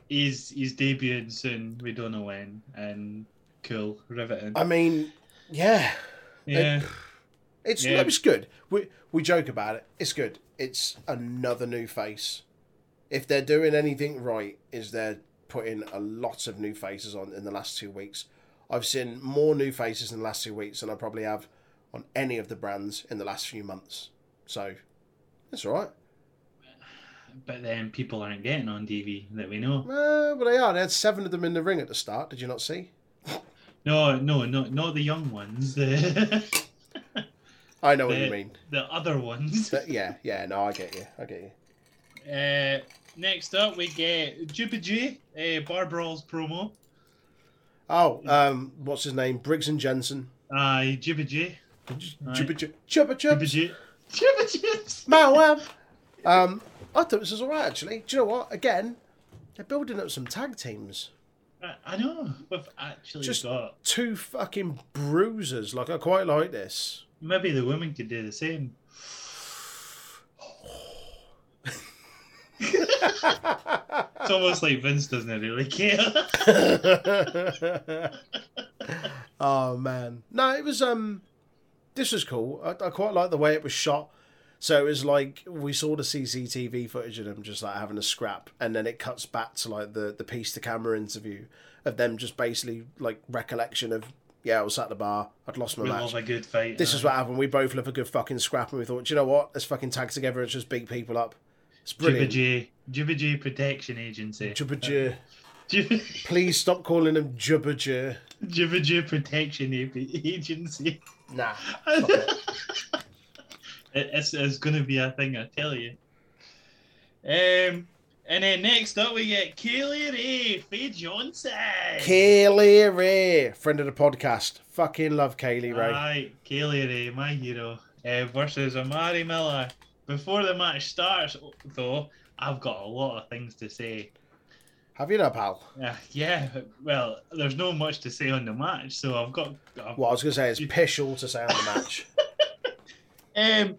He's he's debuting soon. We don't know when. And cool, riveting. I mean, yeah. yeah. It's Yeah. it's good. We we joke about it. It's good. It's another new face. If they're doing anything right, is they're putting a lot of new faces on in the last two weeks. I've seen more new faces in the last two weeks than I probably have on any of the brands in the last few months. So that's all right. But then people aren't getting on DV that we know. Uh, well, they are. They had seven of them in the ring at the start. Did you not see? No, no, no, not the young ones. I know what you mean. the other ones. But yeah, yeah. No, I get you. I get you. Uh, next up, we get Jubba G, uh, Bar Brawls promo. Oh, um, what's his name? Briggs and Jensen. Aye, Jubba G. Chubba chub, chubba Jubba chubs. G. Jubba G. Wow, wow. Um, I thought this was alright actually. Do you know what? Again, they're building up some tag teams. I, I know. We've actually Just- got. Two fucking bruisers. Like I quite like this. Maybe the women could do the same. It's almost like Vince doesn't really care. oh man, no, it was um, this was cool. I, I quite like the way it was shot. So it was like we saw the CCTV footage of them just like having a scrap, and then it cuts back to like the the piece to camera interview of them just basically like recollection of Yeah, I was at the bar. I'd lost my We match. love a good fight. This uh, is what happened. We both love a good fucking scrap, and we thought, "Do you know what? Let's fucking tag together and just beat people up. It's brilliant. Jibba J, Protection Agency. Jubba J. Jibba Please stop calling them Jubba J. Jibba J Protection Agency. Nah. It- it's, it's going to be a thing, I tell you. Um, and then next up, we get Kay Lee Ray, Faye Johnson. Kay Lee Ray, friend of the podcast. Fucking love Kay Lee Ray. Aye, Kay Lee Ray, my hero, uh, versus Amari Miller. Before the match starts, though, I've got a lot of things to say. Have you now, pal? Uh, yeah, well, there's no much to say on the match, so I've got. I've, What I was going to say is pish all to say on the match. Um,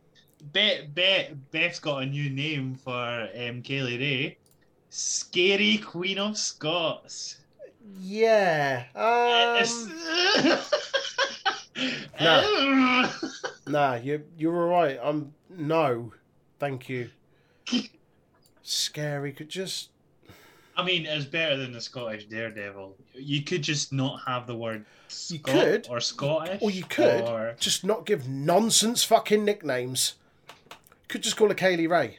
Beth, Beth, Beth's got a new name for um, Kay Lee Ray. Scary Queen of Scots. yeah. It's- no. Nah, you you're all right. I'm no, thank you. Scary could just I mean, it's better than the Scottish Daredevil. You could just not have the word You could. or Scottish. or you could or- just not give nonsense fucking nicknames. Could just call her Kay Lee Ray.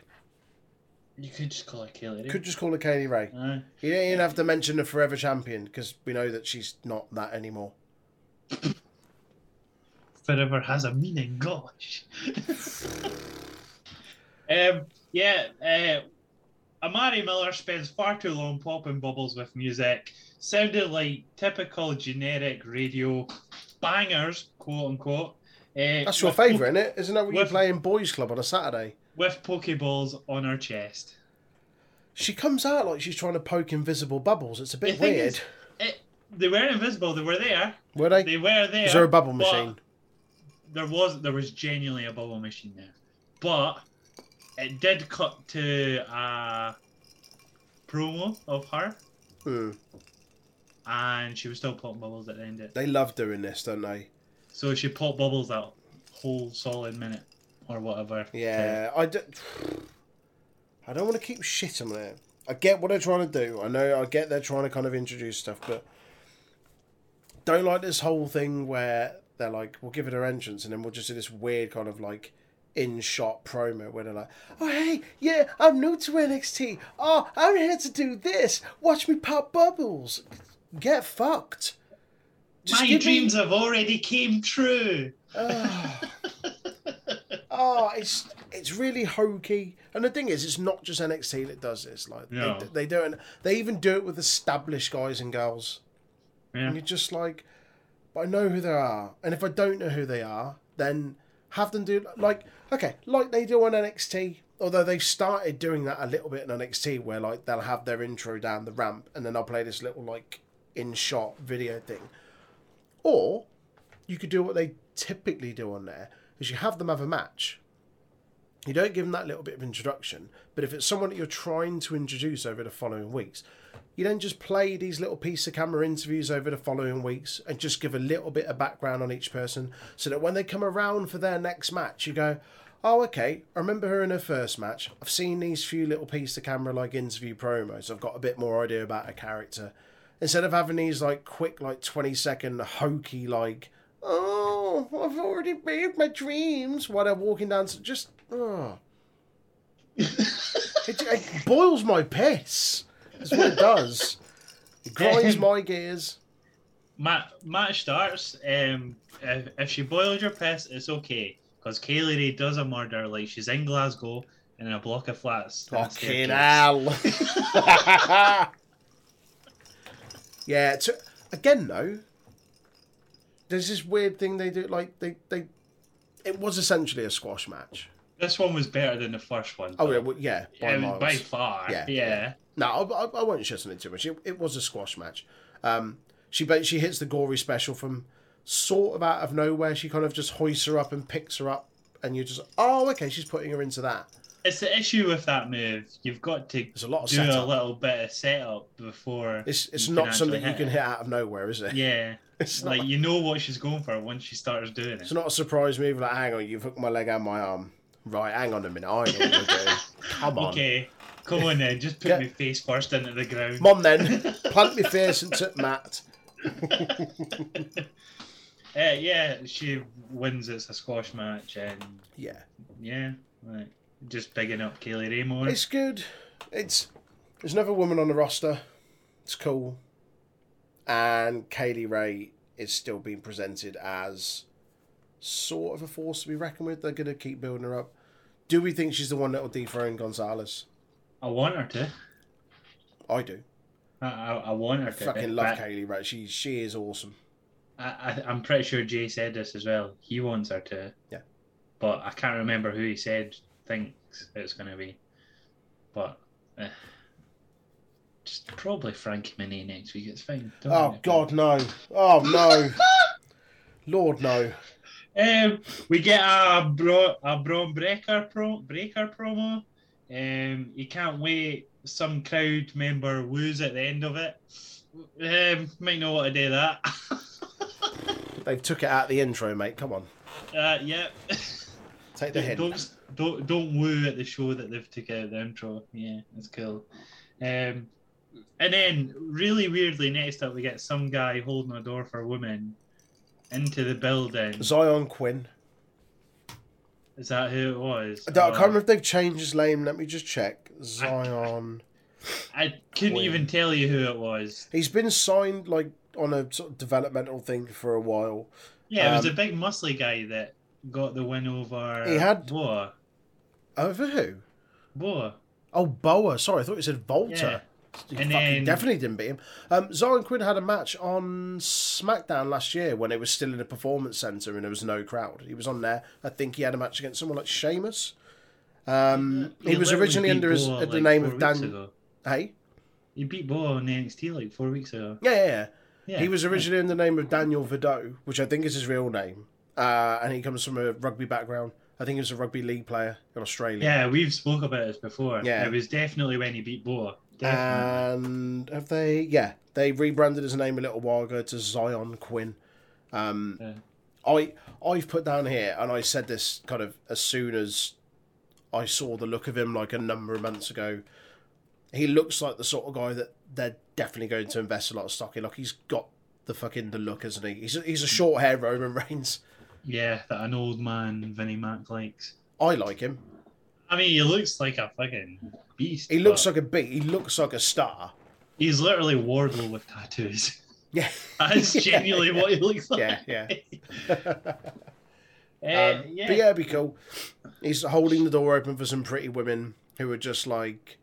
You could just call it Kay Lee Ray. Could just call her Kay Lee Ray. Aye. You don't even have to mention the Forever Champion because we know that she's not that anymore. forever has a meaning. Gosh. um. Yeah. Uh, Amari Miller spends far too long popping bubbles with music, sounded like typical generic radio bangers, quote unquote. Uh, That's your favourite, isn't it? Isn't that what you play in Boys Club on a Saturday? With Pokeballs on her chest. She comes out like she's trying to poke invisible bubbles. It's a bit weird. is, it, they weren't invisible. They were there. Were they? They were there. Is there a bubble machine? There was. There was genuinely a bubble machine there, but it did cut to a promo of her, Hmm. and she was still popping bubbles at the end of it. They love doing this, don't they? So she popped bubbles that whole solid minute or whatever. Yeah, I do. I don't want to keep shit on it. I get what they're trying to do. I know. I get they're trying to kind of introduce stuff, but don't like this whole thing where they're like, "We'll give it her entrance," and then we'll just do this weird kind of like in-shot promo where they're like, "Oh hey, yeah, I'm new to NXT. Oh, I'm here to do this. Watch me pop bubbles. Get fucked." Just My give me- dreams have already came true. Oh. oh, it's it's really hokey. And the thing is, it's not just NXT that does this. Like they, they do it. They even do it with established guys and girls. Yeah. And you're just like, but I know who they are. And if I don't know who they are, then have them do like okay, like they do on NXT. Although they've started doing that a little bit in NXT, where like they'll have their intro down the ramp and then I'll play this little like in shot video thing. Or you could do what they typically do on there, is you have them have a match. You don't give them that little bit of introduction, but if it's someone that you're trying to introduce over the following weeks, you then just play these little piece of camera interviews over the following weeks and just give a little bit of background on each person so that when they come around for their next match, you go, oh, okay, I remember her in her first match. I've seen these few little piece of camera like interview promos. I've got a bit more idea about her character. Instead of having these like quick, like 20 second hokey, like, oh, I've already made my dreams while they're walking down to just, oh. it, it boils my piss. That's what it does. It grinds my gears. Ma- match starts. Um, if, if she boils your piss, it's okay because Kay Lee Ray does a murder like she's in Glasgow in a block of flats. Fucking hell. yeah, to, again though, there's this weird thing they do. Like they, they, it was essentially a squash match. This one was better than the first one. Oh yeah, well, yeah, by Yeah, by far. Yeah, Yeah, yeah. No, I, I, I won't shit on it too much. It, it was a squash match. Um, she she hits the gory special from sort of out of nowhere. She kind of just hoists her up and picks her up, and you're just oh okay, she's putting her into that. It's the issue with that move. You've got to There's a lot of do a little bit of setup before. It's it's not something you can it. hit out of nowhere, is it? Yeah, It's not, like you know what she's going for once she starts doing it. it's not a surprise move. Like hang on, you've hooked my leg and my arm. Right, hang on a minute. I know what. Come on, Okay, come on then. Just put Get- me face first into the ground. Mom then. Plant me face into Matt. Uh, yeah, she wins. It's a squash match, and Yeah, yeah, like, just bigging up Kay Lee Ray more. it's good. It's there's another woman on the roster. It's cool, and Kay Lee Ray is still being presented as sort of a force to be reckoned with. They're gonna keep building her up. Do we think she's the one that will dethrone Gonzalez? I want her to. I do. I, I, I want her I to. fucking love Kay Lee Ray. She she is awesome. I, I, I'm pretty sure Jay said this as well. He wants her to. Yeah. But I can't remember who he said thinks it's going to be. But uh, just probably Frankie Monet next week. It's fine. Don't Oh. God, no! Oh no! Lord, no! Um, we get a bro a Bron Breakker pro Breakker promo. Um, you can't wait. Some crowd member woos at the end of it. Um, might know what to do that. They took it out of the intro, mate. Come on, uh, yeah. take the hint. don't don't don't woo at the show that they've took out the intro. Yeah, it's cool. Um, and then really weirdly, next up we get some guy holding a door for a woman into the building. Zion Quinn. Is that who it was? I, don't- I Oh. can't remember if they've changed his name. Let me just check. Zion. I couldn't Quinn. even tell you who it was. He's been signed like on a sort of developmental thing for a while. Yeah, it was Um, a big muscly guy that got the win over He had- Boa. Over who? Boa. Oh, Boa. Sorry, I thought you said Volta. He And then- definitely didn't beat him. Um, Zion Quinn had a match on SmackDown last year when it was still in a performance center and there was no crowd. He was on there. I think he had a match against someone like Sheamus. Um, he, was originally under his, Boa, uh, the name of Dan. ago. Hey, He beat Boa on NXT like four weeks ago. yeah, yeah, yeah. Yeah, He was originally in the name of Daniel Vido, which I think is his real name, uh, and he comes from a rugby background. I think he was a rugby league player in Australia. Yeah, we've spoke about this before. Yeah. It was definitely when he beat Boa. Definitely. And have they? Yeah, they rebranded his name a little while ago to Zion Quinn. Um, Yeah. I I've put down here, and I said this kind of as soon as I saw the look of him, like a number of months ago. He looks like the sort of guy that they're definitely going to invest a lot of stock in. Like he's got the fucking the look, isn't he? He's a, he's a short hair Roman Reigns. yeah, that an old man Vinnie Mac likes. I like him. I mean, he looks like a fucking beast. He looks like a beat. He looks like a star. he's literally Wardle with tattoos. Yeah. That's genuinely what he looks like. Yeah, yeah. Uh, Um, yeah. But yeah, it'd be cool. He's holding the door open for some pretty women who are just like,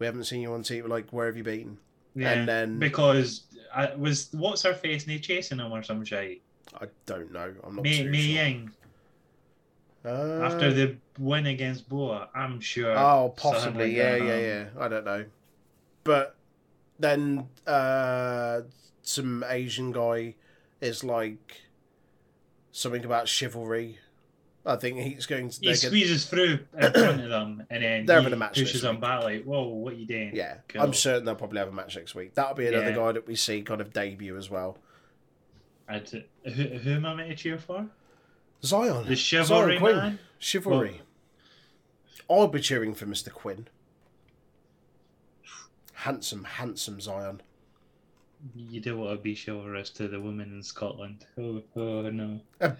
we haven't seen you on TV. Like, where have you been? Yeah, and then- because I was what's her face and he chasing him or some shit. I don't know. I'm not Mei, Mei sure. Ying Uh, after the win against Boa, I'm sure. oh, possibly. like yeah, that, yeah, um, yeah. I don't know. But then uh, some Asian guy is like something about chivalry. I think he's going to. He they're gonna- squeezes through in front of them and then They're he having a match pushes them back like, "Whoa, what are you doing?" Yeah, Cool. I'm certain they'll probably have a match next week. That'll be another Yeah. guy that we see kind of debut as well. I'd, who, who am I meant to cheer for? Zion. The chivalry Zion Quinn. man. Chivalry. I'll be cheering for Mr. Quinn. Handsome, handsome Zion. You don't want to be chivalrous to the women in Scotland. Oh, oh no.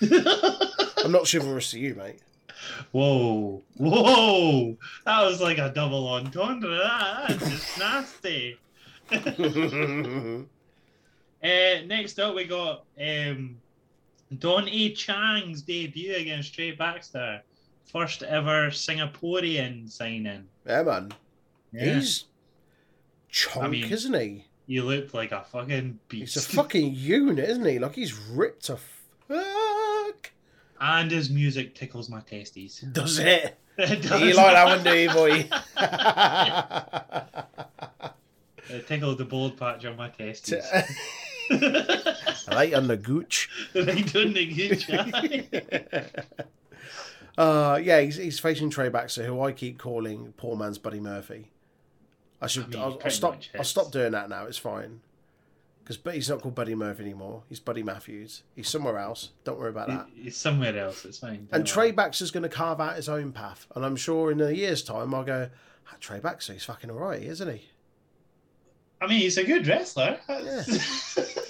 I'm not chivalrous to you, mate. Whoa, whoa! That was like a double entendre. That, that's just nasty. Uh, next up, we got um, Dante Chang's debut against Trey Baxter. First ever Singaporean signing. yeah, man. Yeah. He's chonk, I mean, isn't he? You look like a fucking beast. He's a fucking unit, isn't he? Like he's ripped to fuck. and his music tickles my testes. Does it? It You like that one, do you, boy? It tickled the bald patch on my testes. right on the gooch. they done the job. uh, yeah, he's, he's facing Trey Baxter, who I keep calling poor man's Buddy Murphy. I should. I mean, I'll, I'll stop. I'll stop doing that now. It's fine. Because but he's not called Buddy Murphy anymore. He's Buddy Matthews. He's somewhere else. Don't worry about that. It's somewhere else. It's fine. And Don't Trey worry. Baxter's going to carve out his own path. And I'm sure in a year's time I'll go, ah, Trey Baxter, he's fucking alright, isn't he? I mean, he's a good wrestler.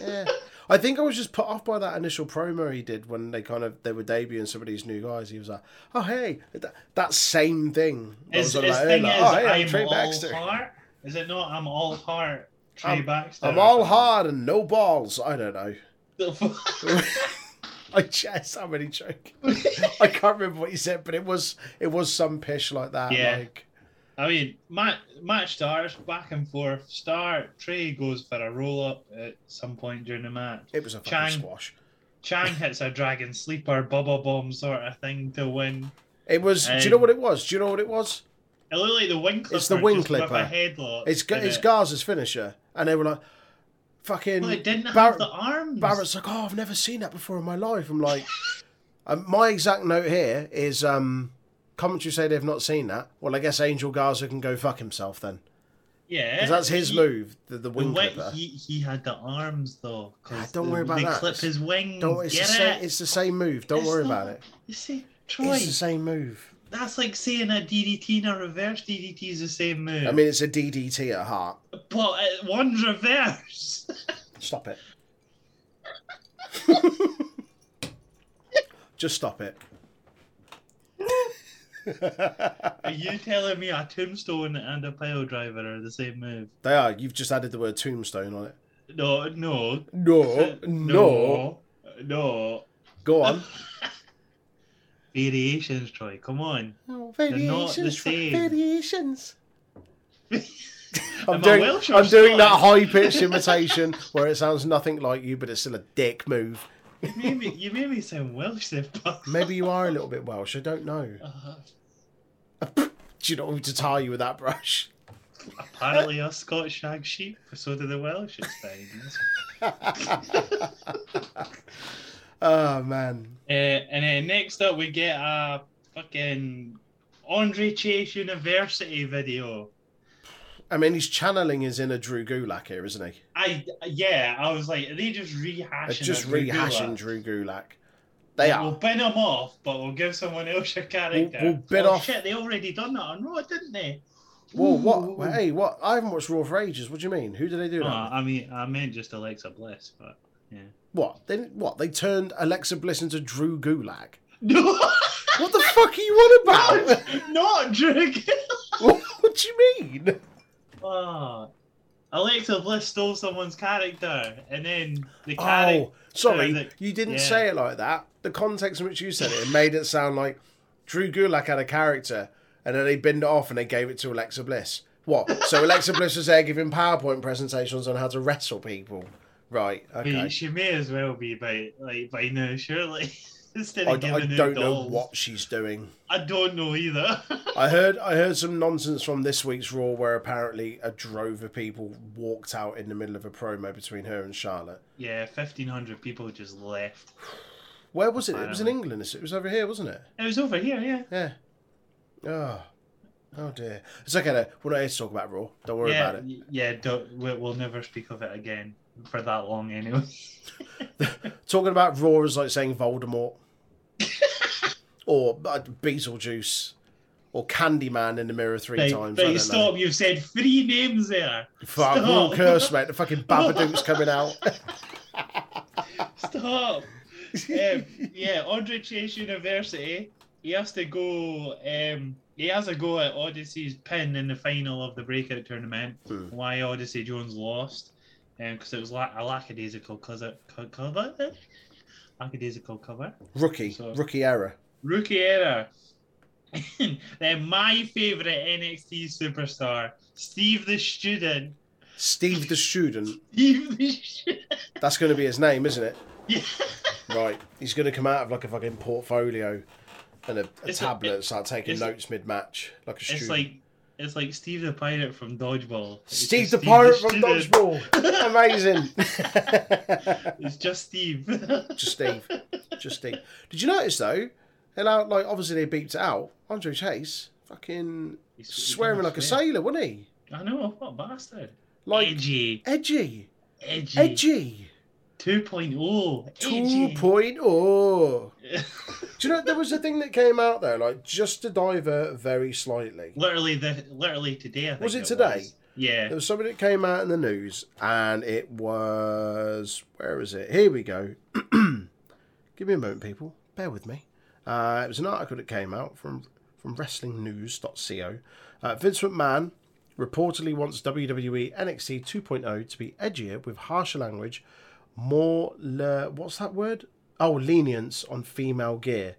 Yeah. I think I was just put off by that initial promo he did when they kind of they were debuting some of these new guys. He was like, "Oh hey, that, that same thing." I His, was his like, thing like, is, "Oh, hey, I'm Trey all Baxter. heart. Is it not? I'm all heart. Trey I'm- Baxter. I'm all hard and no balls." I don't know. I just I'm really joking. I can't remember what you said, but it was it was some pish like that. Yeah. Like, I mean, match, match starts back and forth. Start. Trey goes for a roll up at some point during the match. it was a fucking Chang. squash. Chang hits a dragon sleeper bubble bomb sort of thing to win. It was. do you Um, know what it was? Do you know what it was? It looked like the wing clipper. It's the wing just with clipper. a headlock. It's Ga- it's it. Garza's finisher, and they were like, "Fucking." Well, it didn't have the arms. Barrett's like, "Oh, I've never seen that before in my life." I'm like, um, my exact note here is um, commentary say they've not seen that. Well, I guess Angel Garza can go fuck himself then, Yeah, because that's his he- move, the, the The wing wing, clipper. he, he had the arms though. Ah, don't the- worry about they that. clip his wing. Don't. It's Get the same. it? It's the same move. Don't It's worry not- about it. You see, Troy, It's the same move. That's like saying a DDT and a reverse DDT is the same move. I mean, it's a DDT at heart. but uh, one's reverse. Stop it. Just stop it. Are you telling me a tombstone and a pile driver are the same move? They are. You've just added the word tombstone on it. No, no, No, no. no, no. Go on. Variations, Troy. Come on. Oh, not the variations. same. Variations. I'm doing, Welsh I'm doing that high pitched imitation where it sounds nothing like you, but it's still a dick move. You made me, you made me sound Welsh there, but Maybe you are a little bit Welsh. I don't know. Uh, Do you know who to tie you with that brush? apparently, us Scottish shag sheep, so do the Welsh. It's fine. oh man. Uh, and then next up, we get a fucking Andre Chase University video. I mean, he's channeling his inner Drew Gulak here, isn't he? I yeah, I was like, are they just rehashing? They're just Drew rehashing Gulak? Drew Gulak. They are. We'll bin him off, but we'll give someone else a character. we'll bin oh, off- Shit, they already done that on Raw, didn't they? Whoa, Ooh. what? Hey, what? I haven't watched Raw for ages. What do you mean? Who did they do that? with? I mean, I meant just Alexa Bliss, but yeah. What? They what? They turned Alexa Bliss into Drew Gulak. What the fuck are you on about? not Drew. what, what do you mean? oh, Alexa Bliss stole someone's character, and then the oh, character. Oh, sorry, you didn't yeah. say it like that. The context in which you said it, it made it sound like Drew Gulak had a character, and then they binned it off and they gave it to Alexa Bliss. What? So Alexa Bliss was there giving PowerPoint presentations on how to wrestle people, right? I mean, Okay. she may as well be by like by now, surely. Instead I, of I giving her don't know what she's doing. I don't know either. I heard I heard some nonsense from this week's Raw where apparently a drove of people walked out in the middle of a promo between her and Charlotte. yeah, fifteen hundred people just left. Where was it? It was in. England. It was over here, wasn't it? It was over here, yeah. Yeah. Oh. Oh dear. It's okay though. We're not here to talk about Raw. Don't worry yeah, about it. yeah. Don't, we'll never speak of it again for that long, anyway. Talking about Raw is like saying Voldemort. or uh, Beetlejuice. Or Candyman in the mirror three Right, times. Right, stop! know. You've said three names there. Fuck, Stop. all cursed, mate. The fucking Babadook's coming out. Stop. um, yeah, Andre Chase University. He has to go. Um, he has a go at Odyssey's pin in the final of the breakout tournament. Hmm. Why Odyssey Jones lost? Um, because it was like a lackadaisical cover. co- cover? Lackadaisical cover. Rookie. So- Rookie error. Rookie error. then my favorite NXT superstar, Steve the Student. Steve the Student. Steve the Student. That's going to be his name, isn't it? Yeah. Right. He's going to come out of like a fucking portfolio and a, a It's a- tablet and start taking notes mid match like a student. It's like it's like Steve the Pirate from Dodgeball. It's Steve the Pirate from. Dodgeball. Amazing. It's just Steve. Just Steve. Just Steve. Did you notice though? And out like obviously they beeped it out. Andre Chase fucking He's- swearing like a sailor, wasn't he? I know, what a bastard. Like edgy. edgy. Edgy. Edgy. 2.0. Two Edgy. point oh. Do you know there was a thing that came out there, like just to divert very slightly. literally the literally today. I think Was it today? Was. Yeah. There was something that came out in the news, and it was where is it? Here we go. Give me a moment, people. Bear with me. Uh, it was an article that came out from from WrestlingNews.co. Uh, Vince McMahon reportedly wants WWE NXT 2.0 to be edgier with harsher language, more le- what's that word? Oh, lenience on female gear.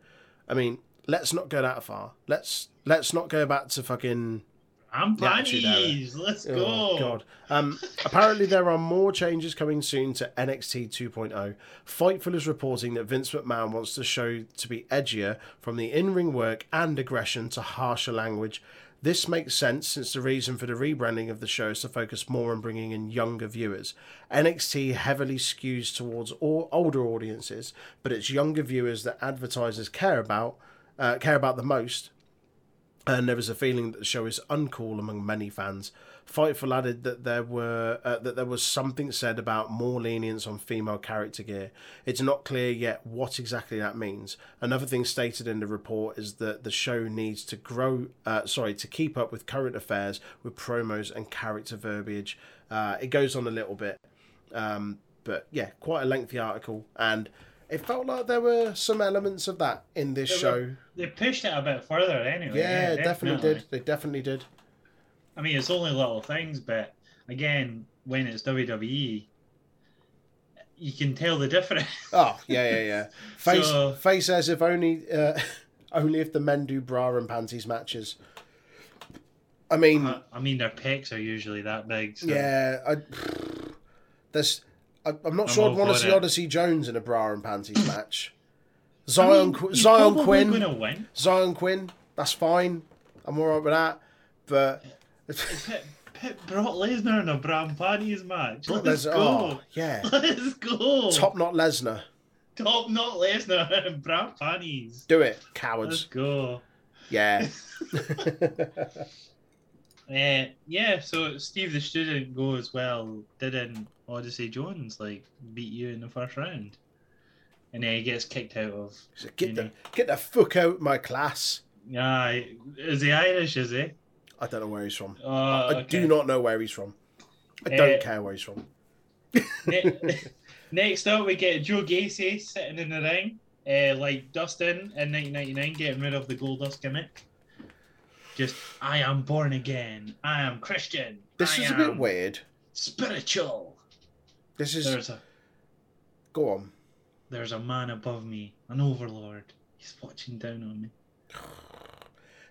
I mean, let's not go that far. Let's let's not go back to fucking I'm The Attitude Era. bunnies. Let's go. Oh god. Um, apparently there are more changes coming soon to NXT 2.0. Fightful is reporting that Vince McMahon wants the show to be edgier from the in-ring work and aggression to harsher language. This makes sense since the reason for the rebranding of the show is to focus more on bringing in younger viewers. NXT heavily skews towards all older audiences, but it's younger viewers that advertisers care about uh, care about the most and there is a feeling that the show is uncool among many fans. Fightful added that there were uh, that there was something said about more lenience on female character gear. It's not clear yet what exactly that means. Another thing stated in the report is that the show needs to grow, uh, sorry, to keep up with current affairs with promos and character verbiage. Uh, it goes on a little bit, um, but yeah, quite a lengthy article, and it felt like there were some elements of that in this There show. were- They pushed it a bit further anyway. Yeah, definitely did. They definitely did. I mean, it's only little things, but again, when it's WWE, you can tell the difference. Oh yeah, yeah, yeah. Face So- face as if only uh, only if the men do bra and panties matches. I mean, I I mean, their pecs are usually that big. So. yeah, I, there's. I, I'm not I'm sure I'd want to see it. Odyssey Jones in a bra and panties match. I Zion mean, Zion Quinn, win. Zion Quinn. That's fine. I'm alright with that. But Put Brock Lesnar in a bra and panties match. Let's there's go. oh yeah, Let's go. top knot Lesnar. Top not Lesnar and bra and panties. Do it, cowards. Let's go. Yeah. Uh, yeah, so Steve the student goes well. Didn't Odyssey Jones like beat you in the first round? And then he gets kicked out of. So get the get the fuck out my class. Yeah, is he Irish? Is he? I don't know where he's from. Oh, I okay. do not know where he's from. I don't Eh. care where he's from. Ne- Next up, we get Joe Gacy sitting in the ring, uh, like Dustin in 1999, getting rid of the Goldust gimmick. Just, I am born again. I am Christian. This I is a bit weird. Spiritual. This is There's a go on. there's a man above me, an overlord. He's watching down on me.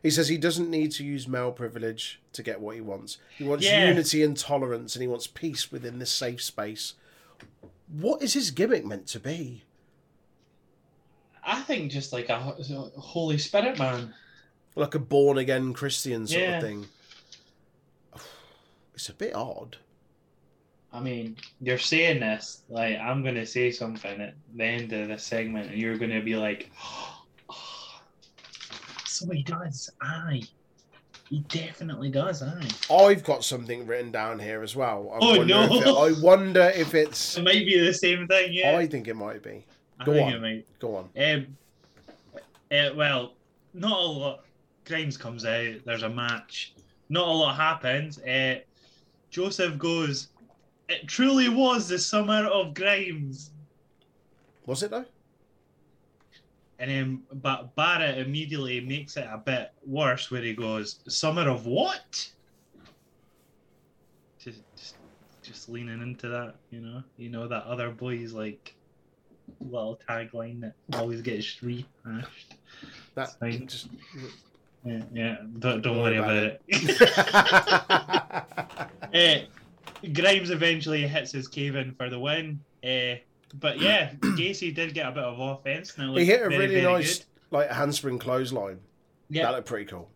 He says he doesn't need to use male privilege to get what he wants. He wants Yeah. unity and tolerance, and he wants peace within this safe space. What is his gimmick meant to be? I think just like a, Holy Spirit man. Like a born again Christian sort Yeah. of thing. It's a bit odd. I mean, you're saying this, like, I'm going to say something at the end of this segment, and you're going to be like, oh, he does, aye. He definitely does, aye. I've got something written down here as well. I Oh, no. It, I wonder if it's. It might be the same thing, yeah. I think it might be. I go think on. it might. Go on. Um, uh, well, not a lot. Grimes comes out. There's a match. Not a lot happens. Uh, Joseph goes. It truly was the summer of Grimes. Was it though? And then, but Barrett immediately makes it a bit worse, where he goes, "Summer of what?" Just, just, just leaning into that, you know, you know that other boy's like little tagline that always gets rehashed. That Fine. just. Yeah, yeah. Don't, don't Worry about about it. uh, Grimes eventually hits his cave in for the win. Uh, but yeah, Gacy did get a bit of offense. And it he hit a very, really nice good. like handspring clothesline. Yeah. That looked pretty cool.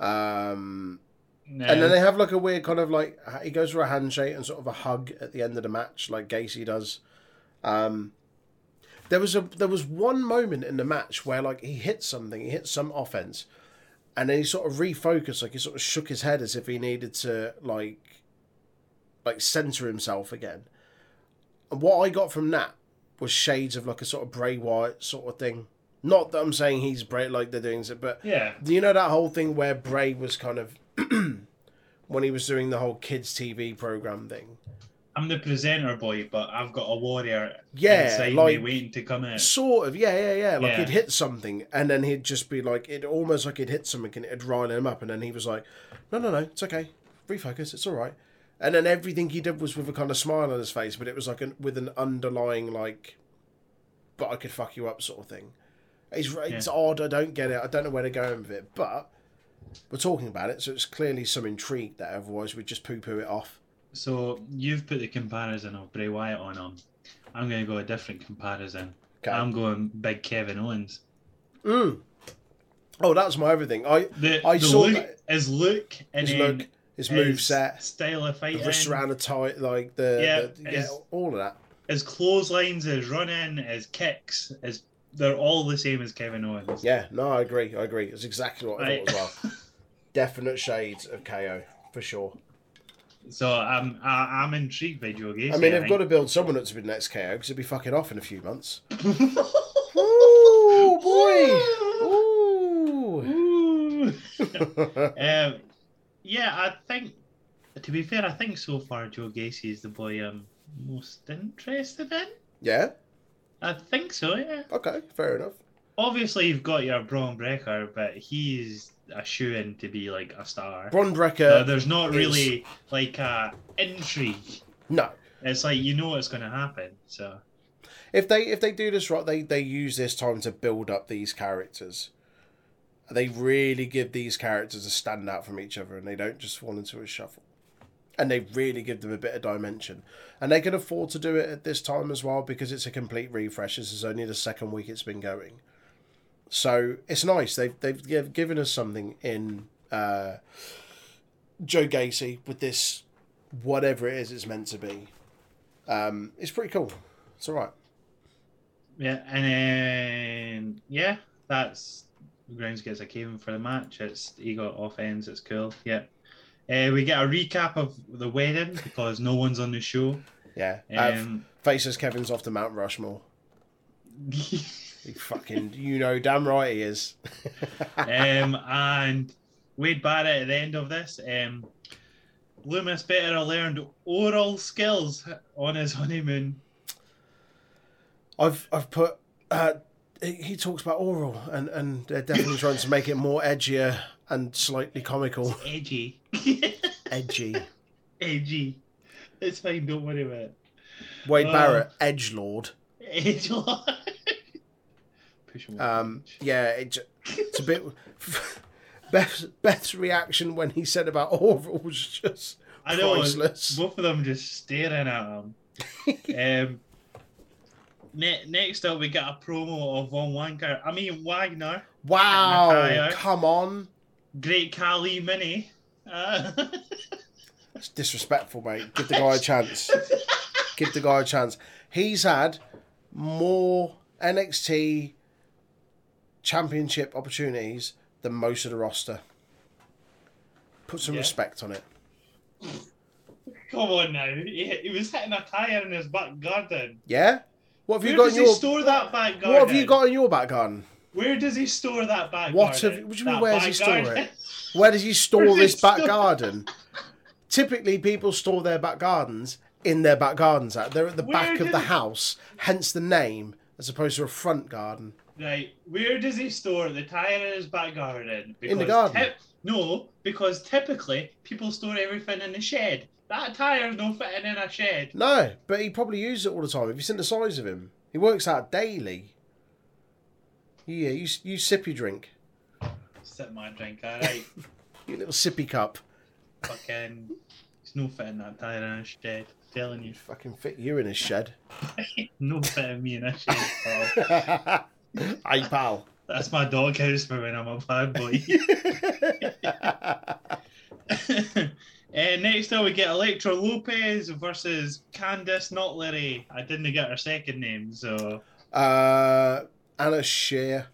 Um, No. and then they have like a weird kind of like he goes for a handshake and sort of a hug at the end of the match, like Gacy does. Um, there was a there was one moment in the match where like he hit something, he hit some offense, and then he sort of refocused, like he sort of shook his head as if he needed to like like center himself again. And what I got from that was shades of like a sort of Bray Wyatt sort of thing. Not that I'm saying he's Bray like they're doing it, but yeah. do you know that whole thing where Bray was kind of when he was doing the whole kids TV program thing. I'm the presenter boy, but I've got a warrior Yeah, inside like- me waiting to come in. Sort of, yeah, yeah, yeah. Like Yeah. he'd hit something, and then he'd just be like, it almost like he'd hit something, and it'd rile him up, and then he was like, "No, no, no, it's okay. Refocus. It's all right." And then everything he did was with a kind of smile on his face, but it was like an, with an underlying like, "But I could fuck you up" sort of thing. It's it's odd. I don't get it. I don't know where to go with it, but we're talking about it, so it's clearly some intrigue there. Otherwise, we'd just poo poo it off. So you've put the comparison of Bray Wyatt on him. I'm going to go a different comparison. Okay. I'm going Big Kevin Owens. Mm. Oh, that's my everything. I The, I the saw look, that- his look and then look, his move set. style of the fighting, wrists around the tight, like the Yeah, the- yeah, it's- all of that. his clotheslines, his running, his kicks, his they're all the same as Kevin Owens. Yeah, no, I agree. I agree. It's exactly what I Right. thought as well. Definite shades of KO for sure. So I'm I, I'm intrigued by Joe Gacy. I mean, they've think. got to build someone up to be the next KO because it'll be fucking off in a few months. Ooh, boy. Ooh. um, yeah, I think. To be fair, I think so far Joe Gacy is the boy I'm most interested in. yeah. I think so. Yeah. Okay. Fair enough. Obviously, you've got your Bron Breakker, but he's a shoe in to be like a star. Bron So Breakker. there's not is- really like a intrigue. no. It's like you know what's going to happen. So If they if they do this right, they they use this time to build up these characters. They really give these characters a stand out from each other, and they don't just fall into a shuffle. And they really give them a bit of dimension, and they can afford to do it at this time as well because it's a complete refresh. This is only the second week it's been going, so it's nice. They've they've given us something in uh, Joe Gacy with this whatever it is it's meant to be. Um, it's pretty cool. It's all right. yeah, and then yeah, that's Grounds gets a cave for the match. It's he got off ends. It's cool. Yeah. Uh, we get a recap of the wedding because no one's on the show. Yeah. Um, faces Kevin's off to Mount Rushmore. He fucking, you know, damn right he is. um, and Wade Barrett at the end of this, um, Lumis better have learned oral skills on his honeymoon. I've I've put. Uh, he he talks about oral, and and they're definitely trying to make it more edgier and slightly comical. Edgy. Edgy. Edgy. It's fine, don't worry about it. Wade Oh. Barrett, edge lord. Edge Push him off Um, yeah, it, it's a bit. Beth's, Beth's reaction when he said about oral was just I know, priceless. both of them just staring at him. um, ne- next up, we got a promo of Von Wanker. I mean, Wagner. Wow, come on. Great Kali Mini. Uh, It's disrespectful, mate. Give the guy a chance. Give the guy a chance. He's had more NXT championship opportunities than most of the roster. Put some Yeah. respect on it. come on now. He, he was hitting a tire in his back garden. Yeah? What have Where you got does in he your store that back garden? What have you got in your back garden? Where does he store that back What garden? have- what do you mean, where does he store garden? it? Where does he store he this back store- garden? Typically, people store their back gardens in their back gardens. At they're at the Where back of the does- house, hence the name, as opposed to a front garden. Right, where does he store the tire in his back garden? In the Because garden? tip- no, because typically people store everything in the shed. That tire tire's no fitting in a shed. No, but he probably uses it all the time. Have you seen the size of him? He works out daily. Yeah, you you sip your drink, Sip my drink, alright. you little sippy cup. Fucking, it's no fitting that tire in a shed. telling you, Fucking fit you in a shed. no fitting me in a shed. pal. hey pal. That's my doghouse for when I'm a bad boy. Uh, next up, we get Elektra Lopez versus Candice, not Larry. I didn't get her second name, so uh, Anna Shear.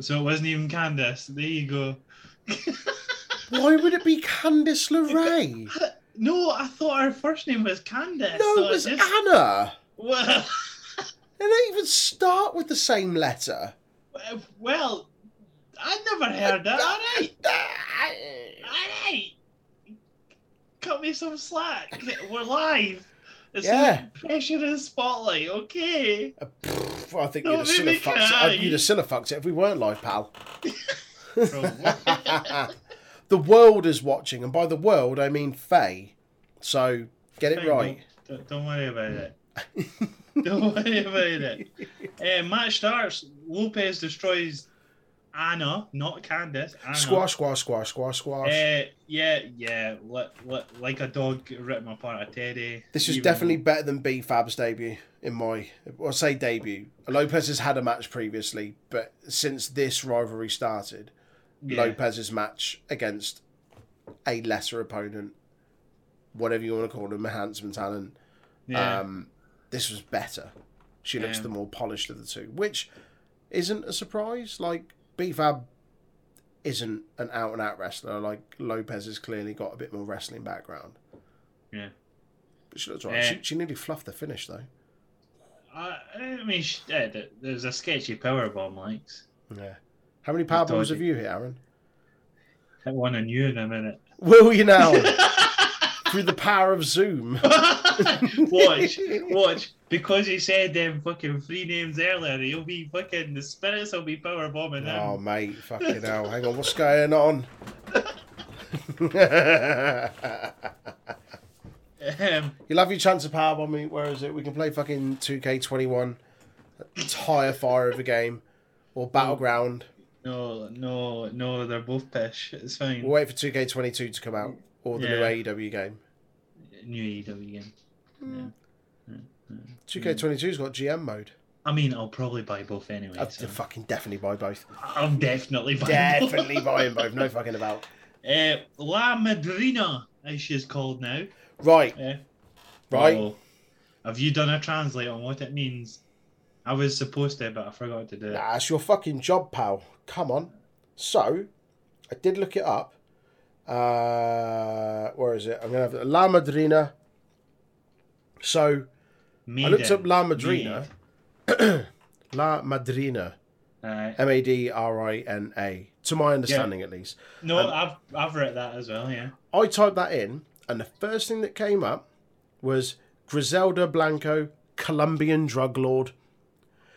so it wasn't even Candice. There you go. Why would it be Candice LeRae? No, I thought her first name was Candice. No, so it was just- Anna. Well, They don't even start with the same letter. well, I never heard that. All right, all right. Me some slack. We're live. It's Yeah. pressure and spotlight. Okay. Pff, I think Don't you'd have still make have fucked it. cry. You'd have still have fucked it if we weren't live, pal. The world is watching, and by the world I mean Faye. So get it right. Don't, don't worry about it. don't worry about it. Uh, match starts. Lopez destroys Anna, not Candice. Anna. Squash, squash, squash, squash, squash. Uh, yeah, yeah. Li- li- like a dog ripping apart a teddy. This is definitely better than B Fab's debut in my, well, I say debut. Lopez has had a match previously, but since this rivalry started, Yeah. Lopez's match against a lesser opponent, whatever you want to call him, a handsome talent, Yeah. um, this was better. She looks Yeah. the more polished of the two, which isn't a surprise. Like B Fab isn't an out and out wrestler. Like Lopez has clearly got a bit more wrestling background. Yeah. But she looks right. Yeah. She, she nearly fluffed the finish though. I, I mean, sh- yeah, there's a sketchy power bomb, likes. Yeah. How many power dodgy. have you hit, Aaron? Hit one on you in a minute. Will you now? Through the power of Zoom. watch, watch. Because he said them fucking three names earlier, he'll be fucking the spirits will be power bombing him. Oh mate, fucking hell. Hang on, what's going on? Um, You'll have your chance of power bomb me. Where is it? We can play fucking 2K21. Tire fire of a game. Or Battleground. no, no, no, they're both pish. It's fine. We'll wait for 2K22 to come out. Or the Yeah. new AEW game. New AEW game. Yeah. 2K22's got GM mode. I mean, I'll probably buy both anyway. I'd so fucking definitely buy both. I'm definitely buying both. Definitely buying both. No fucking about. Uh, La Madrina, as she's called now. Right, Uh, right. oh, have you done a translate on what it means? I was supposed to, but I forgot to do it. Nah, it's your fucking job, pal. Come on. So, I did look it up. Uh, where is it? I'm gonna have La Madrina. So I looked up La Madrina. La Madrina. Uh, M A D R I N A. To my understanding, at least. no, Um, I've I've read that as well. Yeah. I typed that in, and the first thing that came up was Griselda Blanco, Colombian drug lord.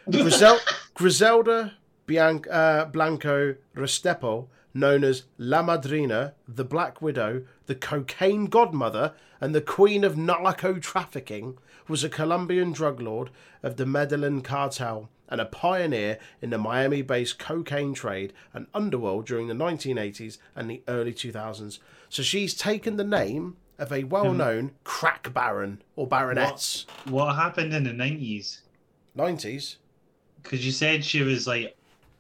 Grisel- Griselda Bian- uh, Blanco Restrepo, known as La Madrina, the Black Widow, the cocaine godmother, and the queen of narco trafficking, was a Colombian drug lord of the Medellin cartel and a pioneer in the Miami based cocaine trade and underworld during the 1980s and the early 2000s. So she's taken the name of a well known hmm. crack baron or baroness. What happened in the nineties? 90s? Because you said she was like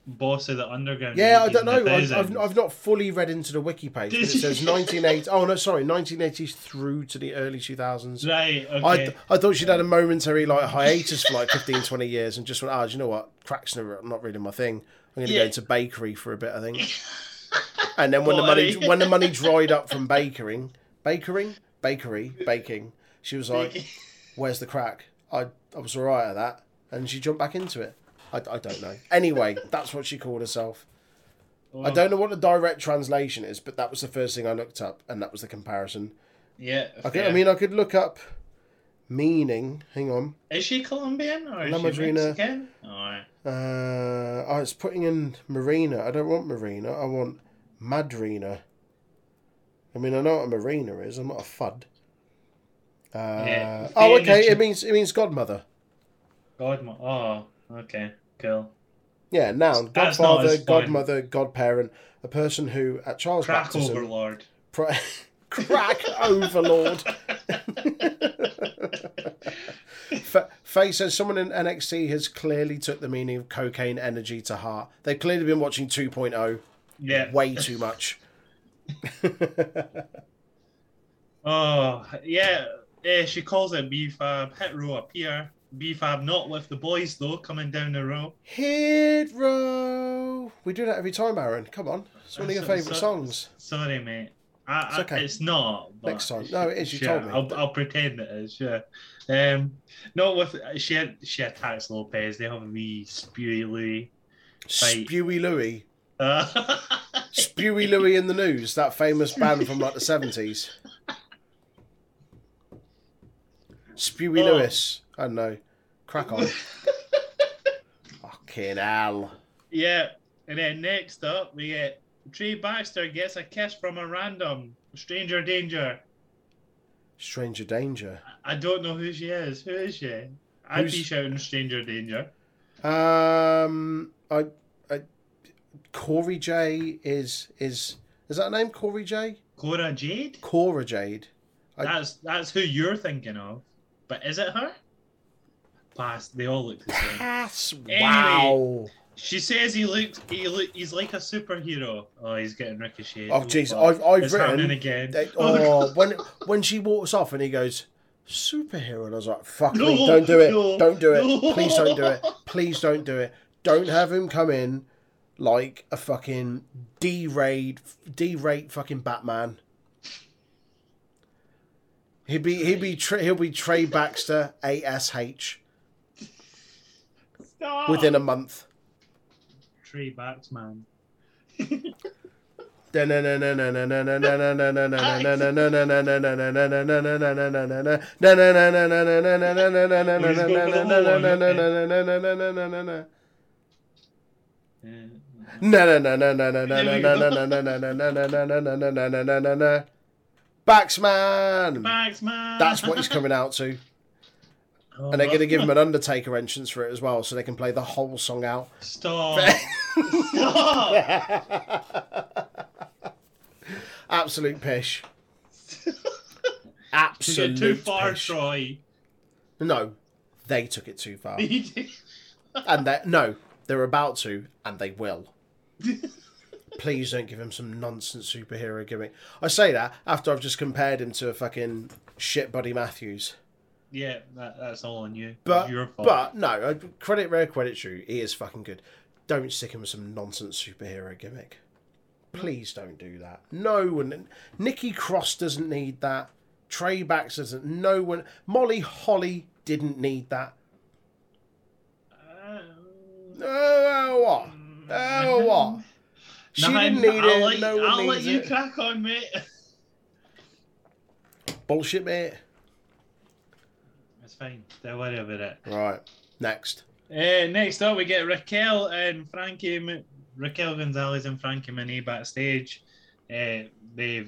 boss of the underground. Yeah, I don't know. I've, I've, I've not fully read into the wiki page, but it says you? 1980. Oh no, sorry, 1980s through to the early 2000s. Right. I, Okay. th- I thought she'd had a momentary like hiatus for like 15, 20 years and just went, oh, do you know what? Crack's not not really my thing. I'm going to Yeah. go into bakery for a bit, I think. And then when the money when the money dried up from bakering, bakering, bakery, baking, she was like, "Where's the crack?" I I was alright at that, and she jumped back into it. I, I don't know. Anyway, that's what she called herself. I don't know what the direct translation is, but that was the first thing I looked up, and that was the comparison. Yeah. Okay, I fair. mean, I could look up meaning. Hang on. is she Colombian or is La she Madrina. Mexican? Alright. Uh, oh, it's putting in Marina. I don't want Marina. I want Madrina. I mean, I know what a Marina is. I'm not a fud. Uh, Yeah, oh, okay. It means it means godmother. Godma. Oh, okay. Cool. Yeah, noun. That's Godfather, godmother, godparent. A person who, at Charles Crack baptism, overlord. pri- crack overlord. Faye says someone in NXT has clearly took the meaning of cocaine energy to heart. They've clearly been watching 2.0 Yeah. way too much. Oh, yeah. Yeah, she calls it B-Fab. Hit row appear. B-Fab not with the boys, though, coming down the row. Hit row. We do that every time, Aaron. Come on. It's one of your So- favourite so- songs. Sorry, mate. I, It's I- okay. it's not. But Next time. No, it is, you Sure, told me. I'll, I'll pretend it is. Yeah. Um, no, with she had, she attacks Lopez. They have a wee spewy Louis. Fight. Spewy Louie. Uh, Spewy Louie in the News, that famous band from like the 70s. Spewy Oh. Lewis. I don't know. Crack on. Fucking hell. Yeah, and then next up we get Trey Baxter gets a kiss from a random stranger danger. Stranger Danger. I don't know who she is. Who is she? I'd be shouting stranger danger. Um, I, I, Corey J is is is that her name? Corey J. Cora Jade. Cora Jade. I- That's that's who you're thinking of. But is it her? Pass. They all look the same. Pass. Anyway. Wow. She says he looks he look, he's like a superhero. Oh, he's getting ricocheted. Oh jeez. I've I've it's written. again. they- oh, when when she walks off and he goes superhero, and I was like, "Fuck No, me, don't do it, no, don't do it, no. please don't do it, please don't do it, don't have him come in like a fucking D-rate, D-rate fucking Batman." He'd be he'd be he'll be Trey Baxter ASH Stop. within a month. Trey Baxman. Baxman. Baxman. That's what he's coming out to, Oh, and they're going to give him an Undertaker entrance for it as well, so they can play the whole song out. Stop. Stop. Absolute pish. You Absolute get too far, pish. Troy. No, they took it too far, You did- and they no, they're about to, and they will. Please don't give him some nonsense superhero gimmick. I say that after I've just compared him to a fucking shit Buddy Matthews. Yeah, that, that's all on you. But but no, credit where credit true. He is fucking good. Don't stick him with some nonsense superhero gimmick. Please don't do that. No one. Nikki Cross doesn't need that. Trey Baxter doesn't. No one. Molly Holly didn't need that. Uh, Oh what? Oh what? She didn't need I'll it. Let, no one I'll let you it. crack on, mate. Bullshit, mate. It's fine. Don't worry about it. Right. Next. Uh, next up, we get Raquel and Frankie. Raquel Gonzalez and Frankie Monet backstage. Uh, they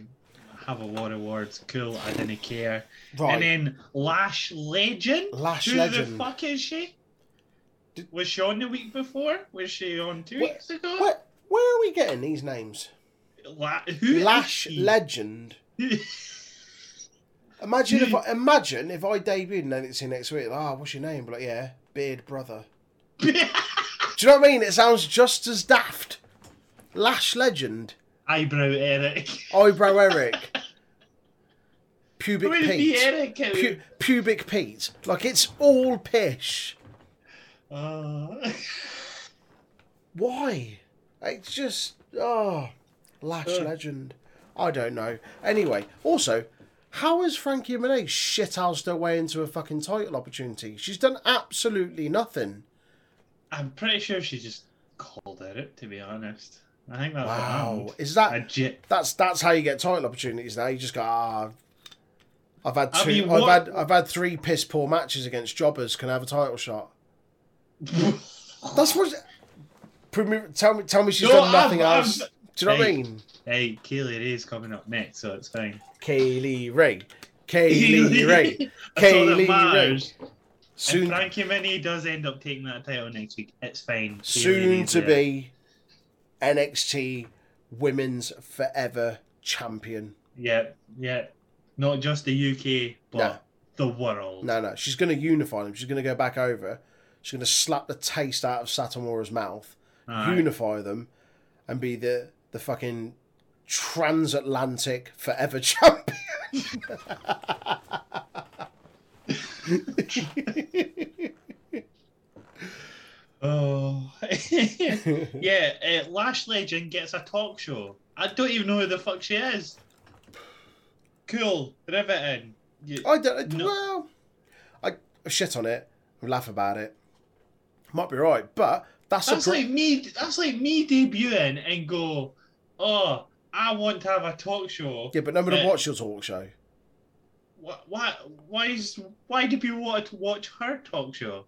have a lot of words. Cool. I didn't care. Right. And then Lash Legend. Lash Who Legend. the fuck is she? Did- Was she on the week before? Was she on two Where- weeks ago? where, where are we getting these names? La- who is Lash she? Legend. Imagine if I imagine if I debuted in NXT next week. Ah, what's your name? But like, yeah, Beard Brother. Do you know what I mean? It sounds just as daft. Lash Legend, Eyebrow Eric. Eyebrow Eric, Pubic Where is the Pete, Eric? Pu- Pubic Pete. Like it's all pish. Uh, Why? It's just oh, Lash Ugh. Legend. I don't know. Anyway, also, how has Frankie Monet shithoused her way into a fucking title opportunity? She's done absolutely nothing. I'm pretty sure she just called it out, to be honest. I think that's Wow, is that Legit. that's that's how you get title opportunities now? You just go ah. I've had I two. mean, I've had I've had three piss poor matches against jobbers. Can I have a title shot? That's what. Tell me, tell me she's No, done nothing I'm- else. I'm- Do you know what I mean? hey, Kay Lee Ray's coming up next, so it's fine. Kay Lee Ray, Kay Lee Ray, all Kay Lee Ray. Soon, Frankie Monet does end up taking that title next week, it's fine. Soon to there. be NXT Women's Forever Champion. Yeah, yeah. Not just the UK, but No. the world. No, no, she's going to unify them. She's going to go back over. She's going to slap the taste out of Satomura's mouth, Alright. unify them, and be the the fucking transatlantic forever champion. Oh. yeah, uh, Lash Legend gets a talk show. I don't even know who the fuck she is. Cool. Riveting. You, I don't. No. Well, I, shit on it. I laugh about it. Might be right, but that's, that's like me. That's like me debuting and go, oh, I want to have a talk show. yeah. But nobody Yeah. watch your talk show. why, why, why is why do people want to watch her talk show?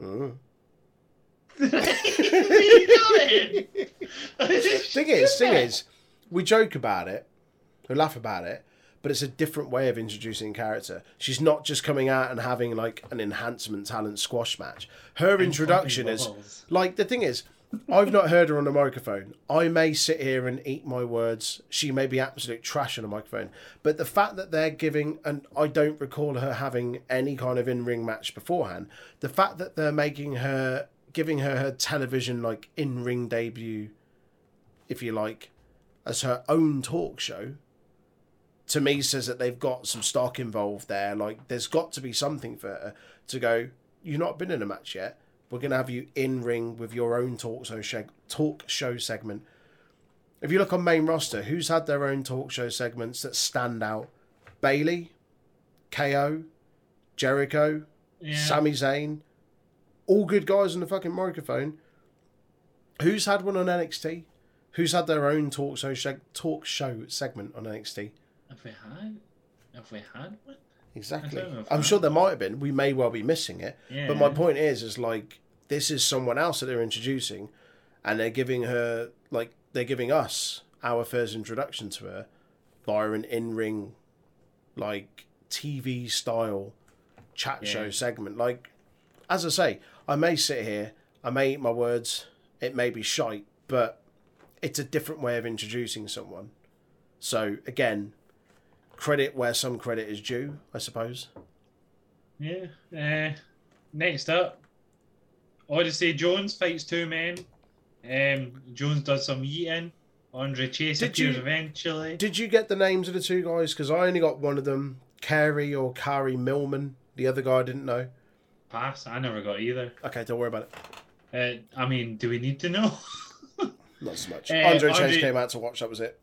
Mm. what are you doing? thing is, thing is, we joke about it, we laugh about it, but it's a different way of introducing character. She's not just coming out and having like an enhancement talent squash match. Her introduction is like the thing is, I've not heard her on the microphone. I may sit here and eat my words. She may be absolute trash on the microphone, but the fact that they're giving, and I don't recall her having any kind of in-ring match beforehand. The fact that they're making her, giving her her television like in-ring debut, if you like, as her own talk show. To me, says that they've got some stock involved there. Like, there's got to be something for her to go. You've not been in a match yet. We're going to have you in ring with your own talk show talk show segment. If you look on main roster, who's had their own talk show segments that stand out? Bayley, KO, Jericho, Yeah. Sami Zayn, all good guys on the fucking microphone. Who's had one on NXT? Who's had their own talk show talk show segment on NXT? Have we had? Have we had one? Exactly. I don't know if I'm sure there might have been. We may well be missing it. Yeah. But my point is, is like this is someone else that they're introducing, and they're giving her like they're giving us our first introduction to her via an in-ring, like TV style chat Yeah. show segment. Like, as I say, I may sit here, I may eat my words, it may be shite, but it's a different way of introducing someone. So again, credit where some credit is due, I suppose. Yeah. Uh, next up, Odyssey Jones fights two men. Um, Jones does some eating. Andre Chase Did appears you- eventually. Did you get the names of the two guys? Because I only got one of them, Carey or Kari Millman. The other guy I didn't know. Pass. I never got either. Okay, don't worry about it. Uh, I mean, do we need to know? Not so much. Uh, Andre Chase came out to watch. That was it.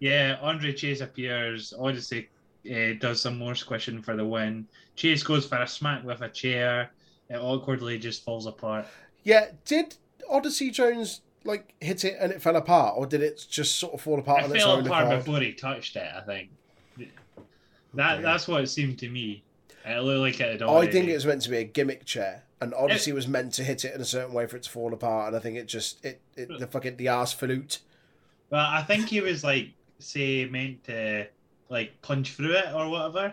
Yeah, Andre Chase appears. Odyssey uh, does some more squishing for the win. Chase goes for a smack with a chair. It awkwardly just falls apart. Yeah. Did Odyssey Jones like hit it and it fell apart, or did it just sort of fall apart It on its fell own apart accord? before he touched it. I think that Okay. that's what it seemed to me. It looked like it had I think it was meant to be a gimmick chair, and Odyssey was meant to hit it in a certain way for it to fall apart. And I think it just it, it the fucking the ass flute. Well, I think he was like, say, meant to like punch through it or whatever,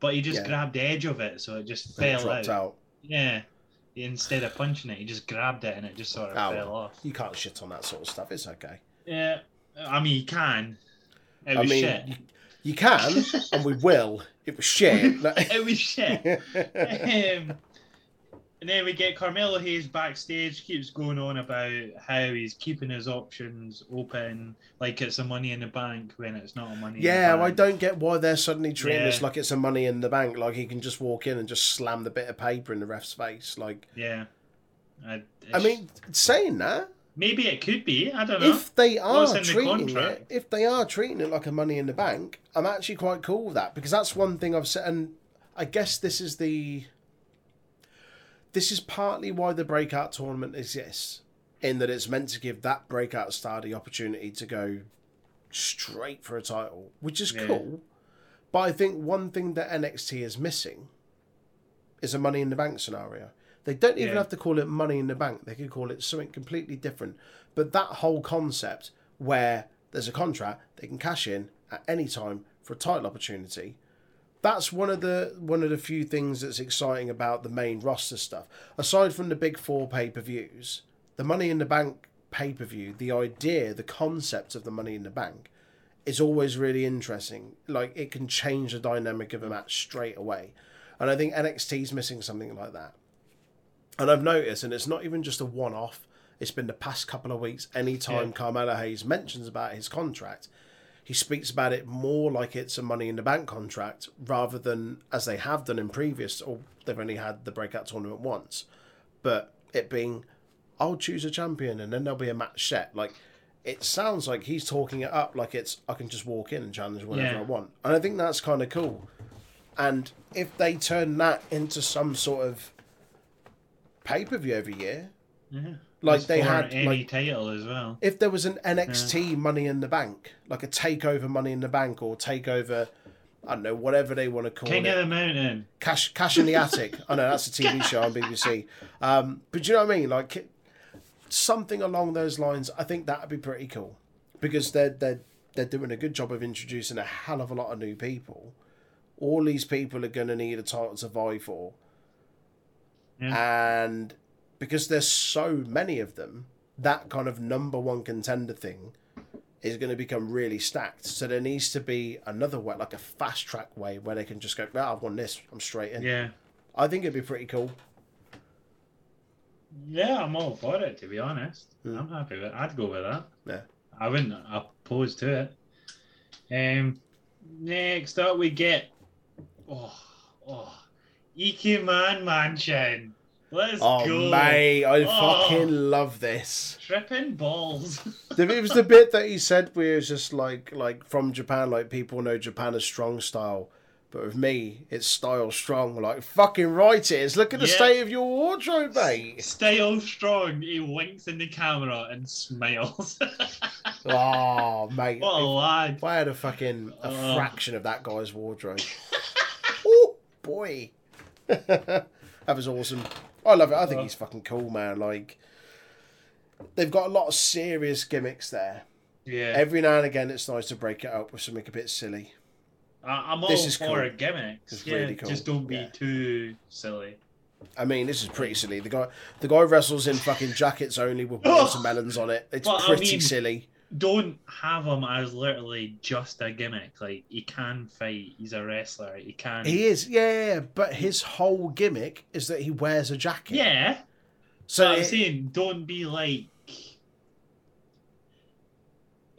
but he just Yeah. grabbed the edge of it, so it just and fell dropped out. out. Yeah. Instead of punching it, he just grabbed it and it just sort of Oh, fell off. You can't shit on that sort of stuff. It's okay. Yeah, I mean, you can. It I was mean, shit. You, you can, and we will. It was shit. it was shit. um, and then we get Carmelo Hayes backstage, keeps going on about how he's keeping his options open, like it's a money in the bank when it's not a money. yeah, in the I don't get why they're suddenly treating this like it's a money in the bank. Like he can just walk in and just slam the bit of paper in the ref's face. Like, Yeah. I, I mean, saying that, maybe it could be. I don't know. if they are in the treating contract? it, if they are treating it like a money in the bank, I'm actually quite cool with that because that's one thing I've said, and I guess this is the. This is partly why the breakout tournament exists, in that it's meant to give that breakout star the opportunity to go straight for a title, which is Yeah. cool. But I think one thing that NXT is missing is a money in the bank scenario. They don't even Yeah. have to call it money in the bank. They could call it something completely different. But that whole concept where there's a contract, they can cash in at any time for a title opportunity. That's one of the one of the few things that's exciting about the main roster stuff. Aside from the big four pay per views, the Money in the Bank pay per view, the idea, the concept of the Money in the Bank is always really interesting. Like it can change the dynamic of a match straight away. And I think NXT's missing something like that. And I've noticed, and it's not even just a one off, it's been the past couple of weeks. Anytime Yeah. Carmelo Hayes mentions about his contract, he speaks about it more like it's a money in the bank contract rather than as they have done in previous, or they've only had the breakout tournament once, but it being, I'll choose a champion and then there'll be a match set. Like, it sounds like he's talking it up like it's, I can just walk in and challenge whenever Yeah. I want. And I think that's kind of cool. And if they turn that into some sort of pay per view every year, Yeah. Like It's they had, any like title as well. if there was an NXT Money in the Bank, like a takeover Money in the Bank or takeover I don't know, whatever they want to call King it. of the Mountain. Cash, Cash in the Attic. I know that's a TV show on BBC. Um, but do you know what I mean? Like something along those lines. I think that'd be pretty cool because they're they're they're doing a good job of introducing a hell of a lot of new people. All these people are going to need a title to vie for, and because there's so many of them, that kind of number one contender thing is going to become really stacked. So there needs to be another way, like a fast track way, where they can just go, "Well, I've won this. I'm straight in." Yeah. I think it'd be pretty cool. Yeah, I'm all for it, to be honest. Hmm. I'm happy with it. I'd go with that. Yeah. I wouldn't oppose to it. Um, next up, we get. Oh, oh. Ike Man Mansion. Let's Oh go. mate, I Oh. fucking love this. Tripping balls. It was the bit that he said where it was just like like from Japan, like people know Japan is strong style. But with me, it's style strong. Like fucking right it is. Look at the Yeah. state of your wardrobe, mate. Style strong. He winks in the camera and smiles. Oh mate. what a lad. If I had a fucking a Oh. fraction of that guy's wardrobe. oh boy. that was awesome. I love it. I think he's fucking cool, man. Like they've got a lot of serious gimmicks there. Yeah. Every now and again, it's nice to break it up with something a bit silly. I- I'm all This is for cool. a gimmicks. Yeah, really cool. Just don't be Yeah. too silly. I mean, this is pretty silly. The guy, the guy wrestles in fucking jackets only with watermelons on it. It's Well, I pretty mean- silly. Don't have him as literally just a gimmick. Like he can fight. He's a wrestler. He can. He is, yeah, yeah, yeah, but his whole gimmick is that he wears a jacket. Yeah. So I'm saying, don't be like.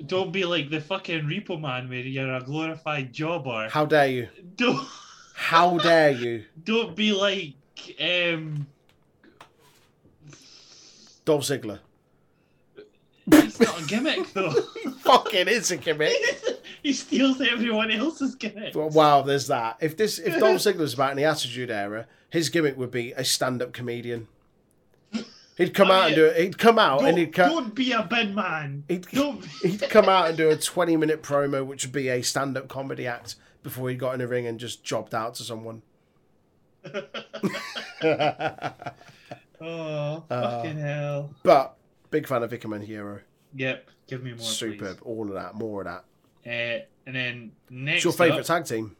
Don't be like the fucking Repo Man where you're a glorified jobber. how dare you? Don't How dare you? don't be like um. Dolph Ziggler. Not a gimmick though. fucking is a gimmick. he steals everyone else's gimmick. Well, wow, there's that. If this, if Dolph Ziggler's back in the Attitude Era, his gimmick would be a stand-up comedian. He'd come I out and do it. He'd come out and he'd come. don't be a big man. He'd, he'd come out and do a 20 minute promo, which would be a stand up comedy act before he got in the ring and just jobbed out to someone. Oh, Uh, fucking hell. but big fan of Ikemen Jiro. Yep, give me more. Superb. All of that. More of that. Uh, and then next. It's your favourite up- tag team.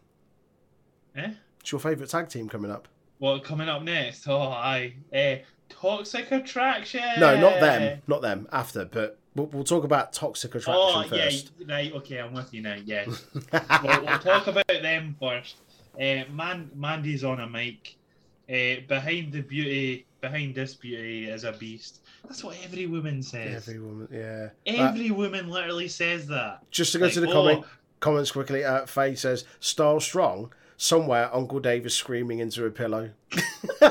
Eh? It's your favourite tag team coming up. What coming up next? Oh, I. Uh, Toxic Attraction. No, not them. Not them. After. But we'll, we'll talk about Toxic Attraction Oh, yeah, right. Okay, I'm with you now. Yeah. we'll, we'll talk about them first. Uh, Man, Mandy's on a mic. Uh, behind the beauty, behind this beauty is a beast. That's what every woman says. Every woman, yeah. Every woman literally says that. just to go Like, to the oh, comment, comments quickly, uh, Faye says, Style strong. Somewhere, Uncle Dave is screaming into a pillow.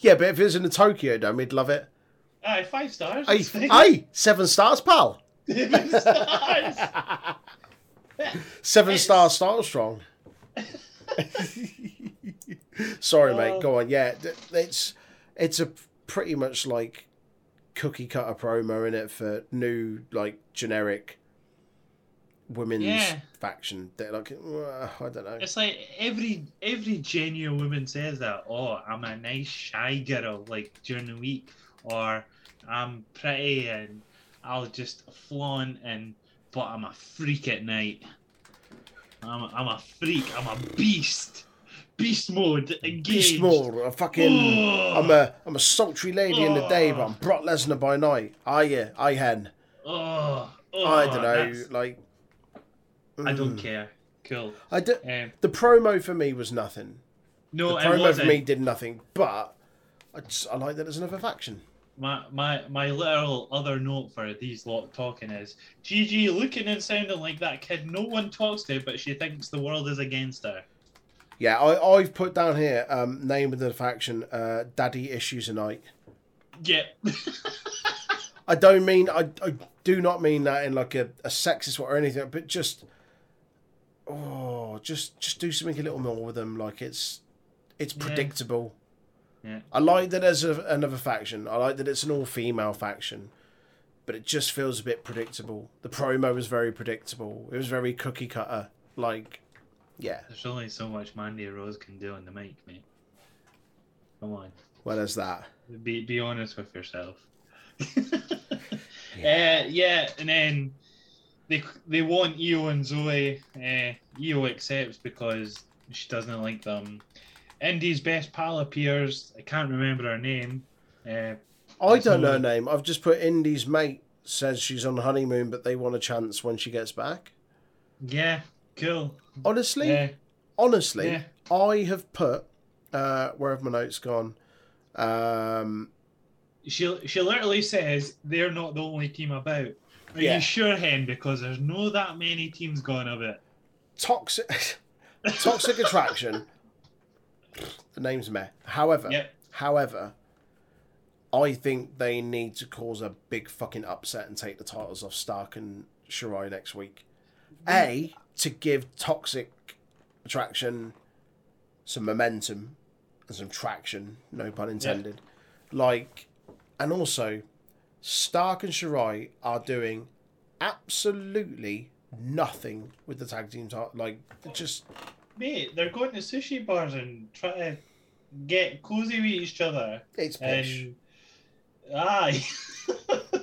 yeah, but if it was in the Tokyo Dome, we'd love it. Aye, five stars. Hey, hey, seven stars, pal. Seven stars. Seven It's- stars, style strong. Sorry, Oh. mate. Go on. Yeah, it's it's a pretty much like cookie cutter promo in it for new like generic women's Yeah. faction. They're like, I don't know. It's like every every genuine woman says that. Oh, I'm a nice shy girl, like during the week, or I'm pretty and I'll just flaunt and but I'm a freak at night. I'm a, I'm a freak. I'm a beast. Beast mode engaged. Beast mode. A fucking. Oh, I'm a I'm a sultry lady in the day, but I'm Brock Lesnar by night. Are you? I hen. oh, oh, I don't know. that's- Like. I don't mm. care. Cool. I do, Um, the promo for me was nothing. no, the promo for me did nothing, but I just I like that there's another faction. My my my little other note for these lot talking is Gigi looking and sounding like that kid no one talks to, but she thinks the world is against her. Yeah, I, I've put down here um, name of the faction, uh, Daddy Issues a Night. Yep. I don't mean I, I do not mean that in like a, a sexist way or anything, but just oh, just just do something a little more with them. Like it's it's Yeah. predictable. Yeah. I like that there's a, another faction. I like that it's an all female faction, but it just feels a bit predictable. The promo was very predictable. It was very cookie cutter. Like Yeah. There's only so much Mandy Rose can do on the mic, mate. Come on. What is that. Be be honest with yourself. yeah. Uh, yeah, and then they they want Io and Zoey. Uh, Io accepts because she doesn't like them. Indi's best pal appears. I can't remember her name. Uh, I don't know her name. I've just put Indi's mate says she's on honeymoon, but they want a chance when she gets back. Yeah, cool. Honestly, Yeah, honestly, Yeah. I have put uh, where have my notes gone? Um, she she literally says they're not the only team about. Are Yeah. you sure, Hen? Because there's no that many teams going of it. toxic, toxic attraction. The name's meh. However, Yep. however, I think they need to cause a big fucking upset and take the titles off Stark and Shirai next week. A to give toxic attraction some momentum and some traction, no pun intended. Like, and also, Stark and Shirai are doing absolutely nothing with the tag team. Like, they're just Mate, they're going to sushi bars and try to get cozy with each other. it's pish. And aye,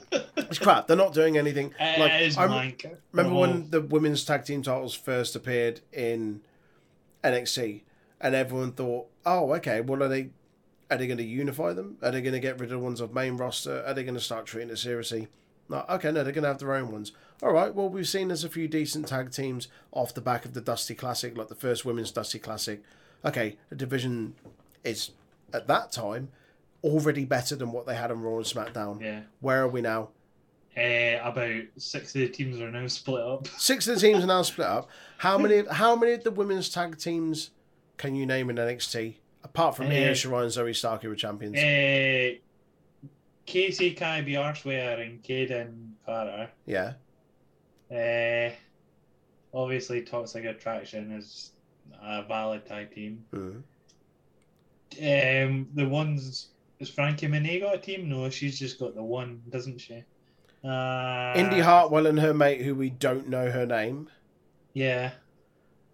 It's crap. They're not doing anything. Like, it is I wanker. remember when mm-hmm. the women's tag team titles first appeared in NXT, and everyone thought, "Oh, okay. Well, are they are they going to unify them? Are they going to get rid of the ones of main roster? Are they going to start treating it seriously?" No, okay, no, they're going to have their own ones. All right. Well, we've seen there's a few decent tag teams off the back of the Dusty Classic, like the first women's Dusty Classic. Okay, the division is at that time already better than what they had on Raw and SmackDown. Yeah. Where are we now? Uh, about six of the teams are now split up. Six of the teams are now split up. How many? How many of the women's tag teams can you name in NXT apart from Io Uh, Shirai and Zoey Stark, who were champions? Uh, Kacy, Kybe, Arsware, and Kayden Carter. yeah, Uh, obviously, Toxic Attraction is a valid tag team. Mhm. Um, the ones is Frankie Monet got a team? No, she's just got the one, doesn't she? Uh, Indi Hartwell and her mate, who we don't know her name, Yeah,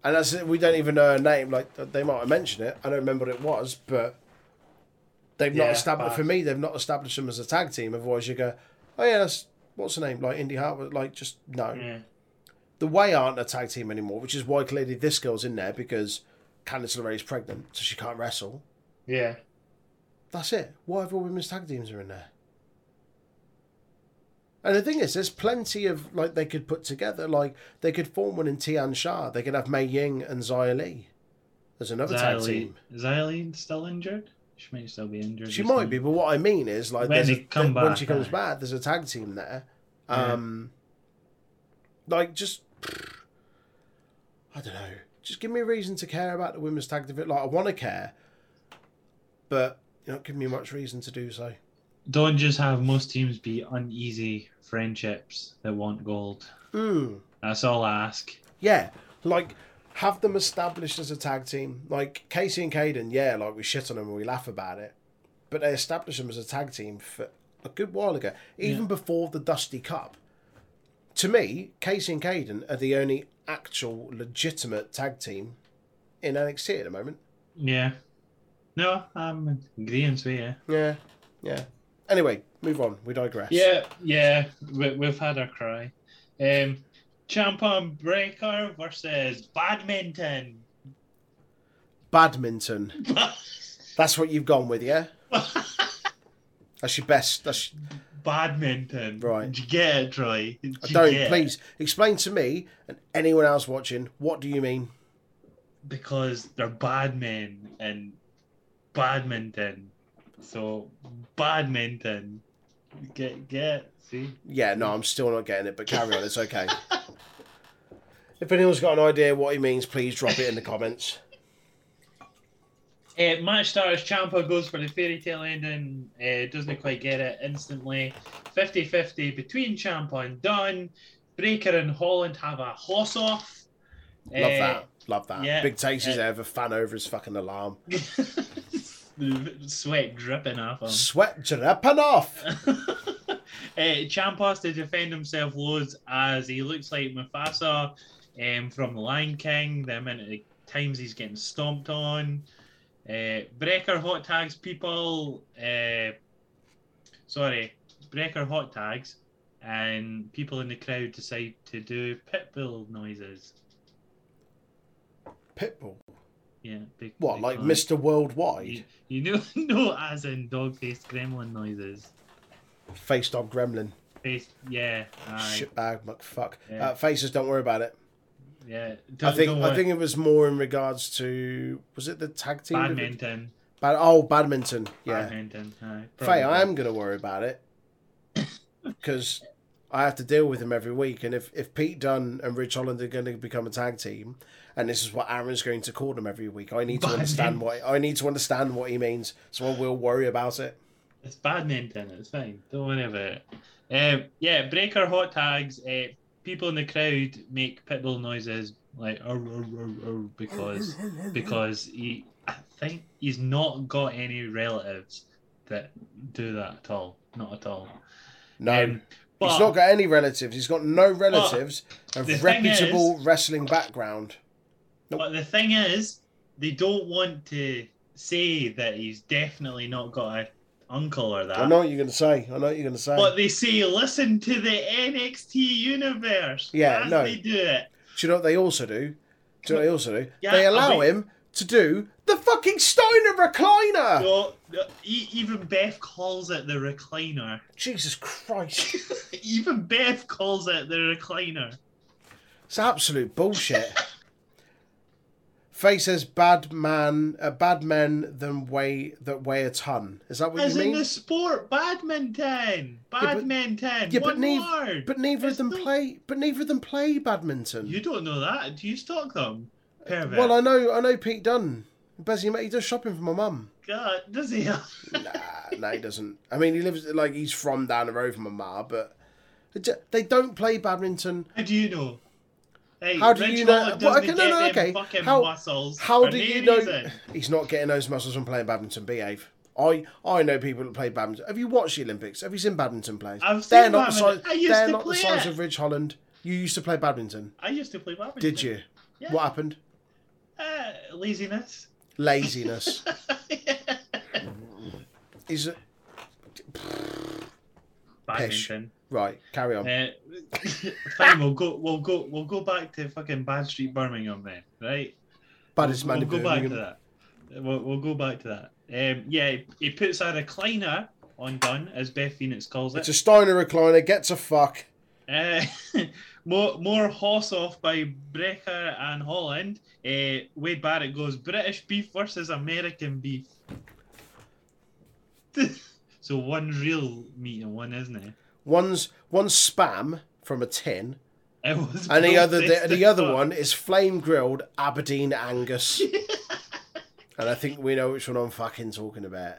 and that's it, we don't even know her name. Like they might have mentioned it. I don't remember what it was, but they've not established for me. They've not established them as a tag team. Otherwise, you go, oh yeah, that's what's her name? Like Indi Hartwell. Like just no. yeah, The Way aren't a tag team anymore, which is why clearly this girl's in there because Candice LeRae is pregnant, so she can't wrestle. yeah. That's it. Whatever women's tag teams are in there. And the thing is, there's plenty of like they could put together. Like they could form one in Tian Sha. They could have Mei Ying and Xia Li. There's another tag team. Is Eileen still injured? She might still be injured. She might be, but what I mean is like When a, come when she comes back, there's a tag team there. Yeah. Um, like just I don't know. Just give me a reason to care about the women's tag division. Like I want to care, but you're not giving me much reason to do so. Don't just have most teams be uneasy friendships that want gold. Mm. That's all I ask. Yeah, like have them established as a tag team. Like Kacy and Kayden, yeah, like we shit on them and we laugh about it, but they established them as a tag team for a good while ago, even Yeah. before the Dusty Cup. To me, Kacy and Kayden are the only actual legitimate tag team in NXT at the moment. Yeah. No, I'm agreeing with you. Yeah, yeah. Anyway, move on. We digress. Yeah, yeah, we, we've had our cry. Um, Champion Breakker versus Badminton. Badminton. That's what you've gone with, yeah. That's your best. That's Badminton. Right. Did you get it, Troy? Did I don't. get? Please explain to me and anyone else watching. What do you mean? Because they're bad men and badminton. So badminton. Get get see. Yeah, no, I'm still not getting it, but carry on. It's okay. if anyone's got an idea what he means, please drop it in the comments. Uh, match starts, Ciampa goes for the fairy tale ending, uh, doesn't quite get it instantly. 50 50 between Ciampa and Dunn. Breakker and Holland have a hoss off. Love Uh, that. Love that. yeah, Big Tasty's uh, there with a fan over his fucking alarm. Sweat dripping off him. Sweat dripping off. uh, Champ has to defend himself loads as he looks like Mufasa. um, from The Lion King, the amount of times he's getting stomped on. Uh, Breakker hot tags people. Uh, sorry, Breakker hot tags, and people in the crowd decide to do pitbull noises. Pitbull. Yeah. Big, What, like. Mr. Worldwide? You, you know, no, as in dog-faced gremlin noises. Face dog gremlin. Face, yeah, aye, Shitbag McFuck. Yeah. Uh, faces, don't worry about it. yeah. I Don't- think I think it was more in regards to was it the tag team? badminton. Bad, oh, badminton. Yeah. Badminton. Aye, Faye, I am going to worry about it because I have to deal with him every week. And if, if Pete Dunne and Ridge Holland are going to become a tag team, and this is what Aaron's going to call them every week, I need to Badminton. understand what I need to understand what he means. So I will worry about it. It's badminton. It's fine. Don't worry about it. Um, yeah, Breakker hot tags. Uh, people in the crowd make pitbull noises like "Arr, arr, arr, arr," because because he. I think he's not got any relatives that do that at all. Not at all. No, Um, but he's not got any relatives. He's got no relatives of reputable wrestling background. But the thing is, they don't want to say that he's definitely not got a uncle or that. I know what you're going to say. I know what you're going to say. But they say, listen to the NXT universe. Yeah, as no. they do it. Do you know what they also do? Do you know what they also do? Yeah, they I allow mean- him to do the fucking Steiner recliner. E- even Beth calls it the recliner. Jesus Christ. even Beth calls it the recliner. It's absolute bullshit. Faye says bad man, uh, bad men than weigh that weigh a ton. Is that what As you mean? As in the sport, badminton. Badminton. yeah, but One neith- word. But neither It's of them not- play. But neither of them play badminton. You don't know that. Do you stalk them? Pervert. well, I know. I know Pete Dunne. Bezzy, mate, he does shopping for my mum. God, does he? Nah, no, he doesn't. I mean, he lives like he's from down the road from my mum, but they don't play badminton. How do you know? Hey, How do Rich you know- well, okay, no, no, okay. How- muscles How do you know reason. he's not getting those muscles from playing badminton? Behave. I I know people that play badminton. Have you watched the Olympics? Have you seen badminton players? I've they're not the size. They're not the size it. of Ridge Holland. You used to play badminton, I used to play badminton. did you? Yeah. What happened? Uh, laziness. Laziness. Is it badminton. right? Carry on. Uh, fine, we'll go. We'll go. We'll go back to fucking Bad Street Birmingham then, right? Baddest we'll, man we'll go back to that. We'll, we'll go back to that. Um, yeah, he puts a recliner on Gun, as Beth Phoenix calls it. It's a Steiner recliner. Gets a fuck. Uh, more more hoss off by Breakker and Holland. Uh, Wade Barrett goes British beef versus American beef. so one real meat and one isn't it? One's one's spam from a tin, It was and the other the, the other one is flame grilled Aberdeen Angus. and I think we know which one I'm fucking talking about.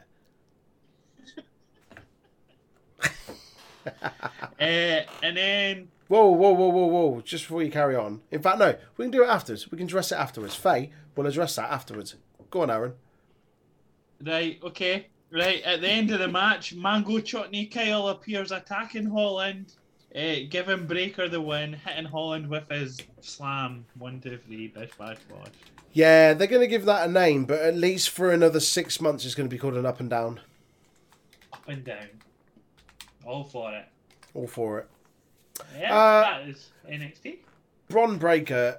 Uh, and then Whoa, whoa, whoa, whoa, whoa! Just before you carry on. In fact, no, we can do it afterwards. We can address it afterwards. Faye will address that afterwards. Go on, Aaron. right, okay, right at the end of the match, Mango Chutney Kyle appears attacking Holland, uh, giving Breakker the win, hitting Holland with his slam. One, two, three, bish, bash, bosh. Yeah, they're going to give that a name, but at least for another six months, it's going to be called an up and down. Up and down. All for it. All for it. Yeah, Uh, that is NXT. Bron Breakker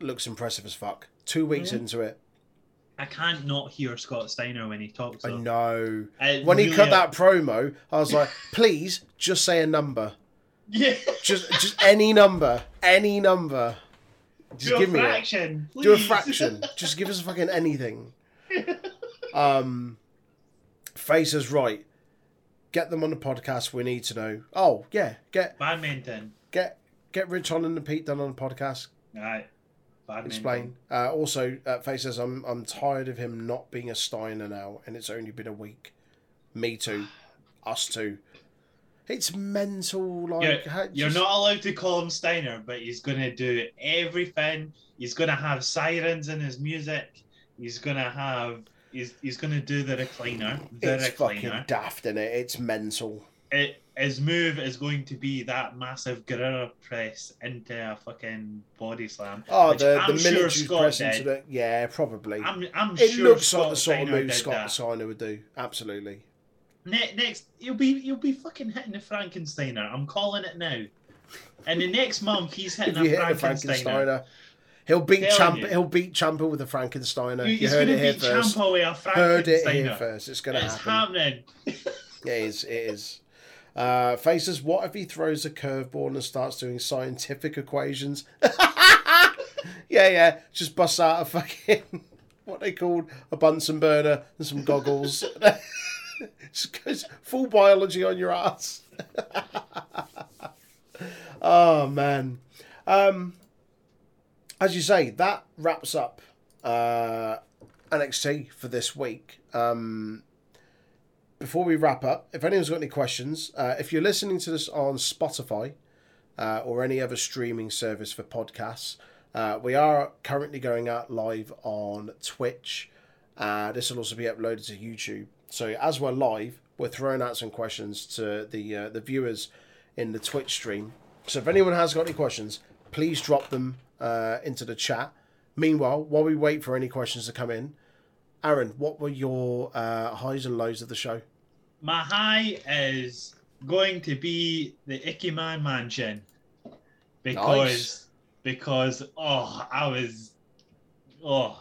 looks impressive as fuck. Two weeks into it. I can't not hear Scott Steiner when he talks. I though. know. It When he really- cut that promo, I was like, please just say a number. yeah, Just just any number. Any number. Just do give a me it. fraction. Do a fraction. Just give us fucking anything. Um, Face is right. Get them on the podcast. We need to know. Oh yeah, get Badminton. get get Ridge Holland and Pete Dunne on the podcast. Right. Badminton. Explain. Uh, also, uh, Face says I'm I'm tired of him not being a Steiner now, and it's only been a week. Me too. Us too. It's mental. Like You're, you're just- not allowed to call him Steiner, but he's gonna do everything. He's gonna have sirens in his music. He's gonna have. He's, he's gonna do the recliner. The It's fucking recliner. daft in it. It's mental. It, his move is going to be that massive gorilla press into a fucking body slam. Oh, the, I'm the sure military Scott press did. into the. Yeah, probably. I'm, I'm it sure looks Scott like the sort of move Scott. Steiner would do. Absolutely. Ne- next, you'll be you'll be fucking hitting the Frankensteiner. I'm calling it now. And the next month he's hitting a Frankensteiner. Frankensteiner, he'll beat Champ. you. He'll beat Ciampa with a Frankensteiner. You heard it here first. With a Heard it here first. It's gonna It's happen. happening. It is. It is. Uh, faces. What if he throws a curveball and starts doing scientific equations? yeah, yeah. Just busts out a fucking what they called a Bunsen burner and some goggles. Just goes full biology on your ass. oh man. Um, as you say, that wraps up uh, NXT for this week. Um, before we wrap up, if anyone's got any questions, uh, if you're listening to this on Spotify uh, or any other streaming service for podcasts, uh, we are currently going out live on Twitch. Uh, this will also be uploaded to YouTube. So as we're live, we're throwing out some questions to the uh, the viewers in the Twitch stream. So if anyone has got any questions, please drop them uh, into the chat. Meanwhile, while we wait for any questions to come in, Aaron, what were your uh, highs and lows of the show? My high is going to be the Ikemen Mansion because Nice. because oh I was oh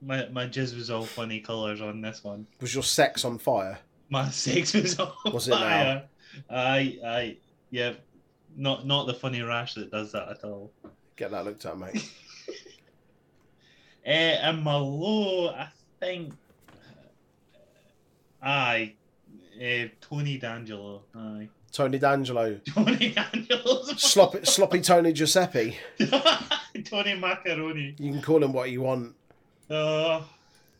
my my jizz was all funny colours on this one. Was your sex on fire? My sex was on Was it now? fire. Aye aye yeah. Not not the funny rash that does that at all. Get that looked at, mate. Uh, and my low, I think, aye, uh, Tony D'Angelo. Aye, Tony D'Angelo, Tony D'Angelo's sloppy, sloppy Tony Giuseppe. Tony Macaroni. You can call him what you want. Uh,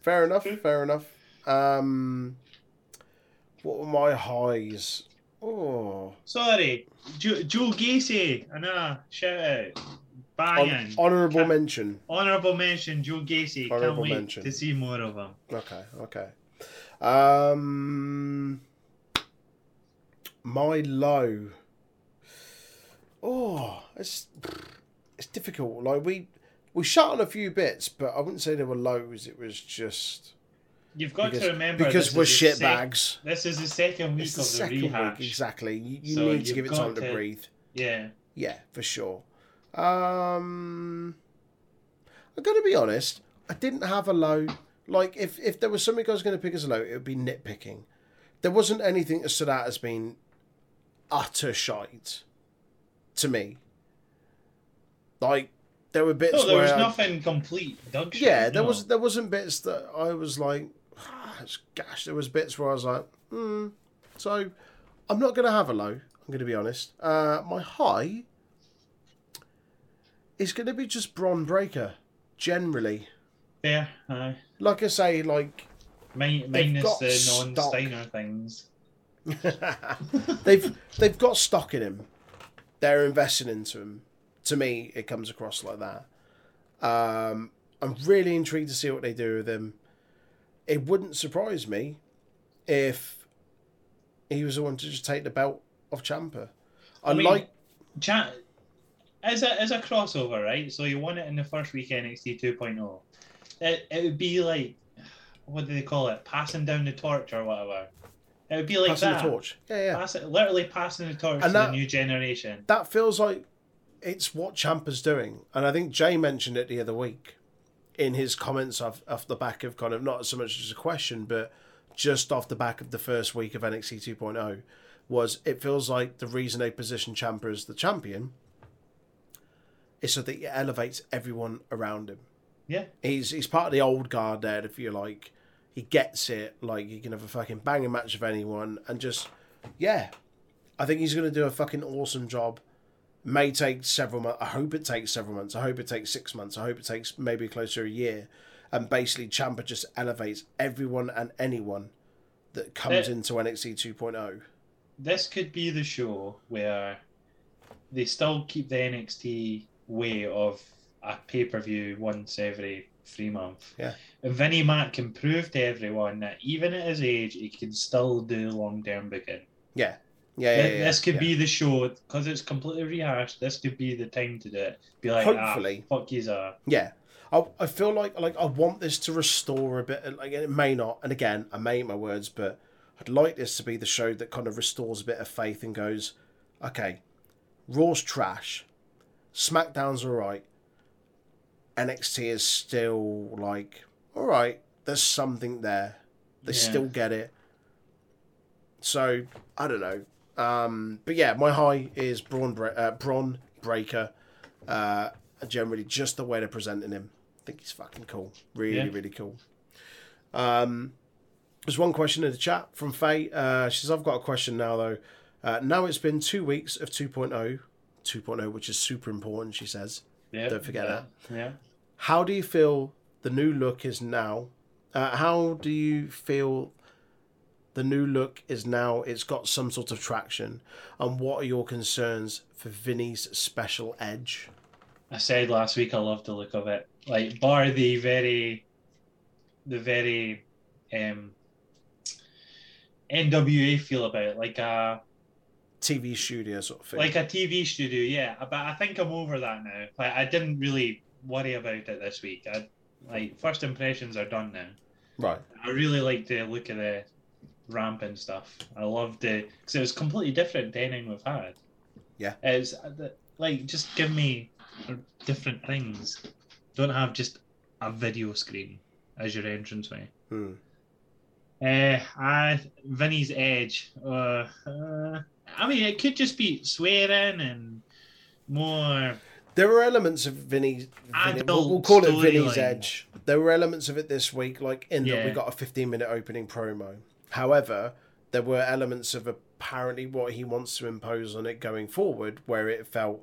Fair enough. Fair enough. Um, what were my highs? Oh, sorry, Joe, Joe Gacy. I know. Shout out. Banging. honourable Ca- mention. Honorable mention, Joe Gacy. Honourable Can't wait mention. to see more of him. Okay, okay. Um, my low. Oh, it's it's difficult. Like we we shut on a few bits, but I wouldn't say they were lows. It was just You've got because, to remember because we're shit sec- bags. This is the second week It's the of the second rehash. week, exactly. You, you So need to give it time to to- breathe. Yeah. Yeah, for sure. Um, I'm gonna be honest. I didn't have a low. Like, if if there was something I was going to pick as a low, it would be nitpicking. There wasn't anything that stood out as being utter shite to me. Like, there were bits No, there where was I- nothing complete yeah, there no. was there wasn't bits that I was like, "Ah, gosh, there was bits where I was like, hmm. So, I'm not gonna have a low. I'm gonna be honest. Uh, my high is gonna be just Bron Breakker, generally. Yeah, aye. Like I say, like They've minus the non-Steiner things. they've they've got stock in him. They're investing into him. To me, it comes across like that. Um, I'm really intrigued to see what they do with him. It wouldn't surprise me if he was the one to just take the belt off Ciampa. I, I mean, like Chat as a as a crossover, right? So you won it in the first week of NXT 2.0. It it would be like what do they call it? Passing down the torch or whatever. It would be like passing that. the torch. Yeah, yeah. Pass literally passing the torch And to that- the new generation. that feels like it's what Ciampa's doing. And I think Jay mentioned it the other week in his comments off, off the back of kind of not so much as a question, but just off the back of the first week of NXT 2.0 was it feels like the reason they position Ciampa as the champion is so that it elevates everyone around him. Yeah. He's he's part of the old guard there, if you like. He gets it, like he can have a fucking banging match with anyone and just yeah. I think he's gonna do a fucking awesome job may take several months. I hope it takes several months. I hope it takes six months. I hope it takes maybe closer to a year. And basically, Ciampa just elevates everyone and anyone that comes Yeah. into NXT 2.0. This could be the show where they still keep the NXT way of a pay per view once every three months. Yeah. And Vinnie Mac can prove to everyone that even at his age, he can still do long term booking. Yeah, Yeah, yeah, yeah, this could yeah. be the show because it's completely rehashed. This could be the time to do it. Be like, Hopefully. ah, fuck yous are. Yeah. I, I feel like like I want this to restore a bit like it may not and again I may eat my words but I'd like this to be the show that kind of restores a bit of faith and goes okay Raw's trash SmackDown's alright NXT is still like alright there's something there they Yeah. still get it so I don't know um but yeah my high is Bron, Bre- uh, Bron Breakker uh generally just the way they're presenting him I think he's fucking cool. Really, Yeah. really cool. Um, there's one question in the chat from Faye. Uh, she says, I've got a question now, though. Uh, now it's been two weeks of 2.0, 2.0, which is super important, she says. Yeah. Don't forget yeah, Yeah. How do you feel the new look is now? Uh, how do you feel the new look is now? It's got some sort of traction. And what are your concerns for Vinny's special edge? I said last week I love the look of it. Like bar the very the very um NWA feel about it, like a TV studio sort of thing. like a TV studio, yeah. But I think I'm over that now. Like I didn't really worry about it this week. I like first impressions are done now. right. I really like the look of the ramp and stuff. I loved the because it was completely different to anything we've had. Yeah. it's uh, the- like just give me different things. Don't have just a video screen as your entranceway. Hmm. Uh, I Vinny's edge. Uh, uh, I mean, it could just be swearing and more. There were elements of Vinny's. Vinny, Adult we'll, we'll call it Vinny's storyline. Edge. There were elements of it this week, like in that we got a 15 minute opening promo. However, there were elements of apparently what he wants to impose on it going forward, where it felt,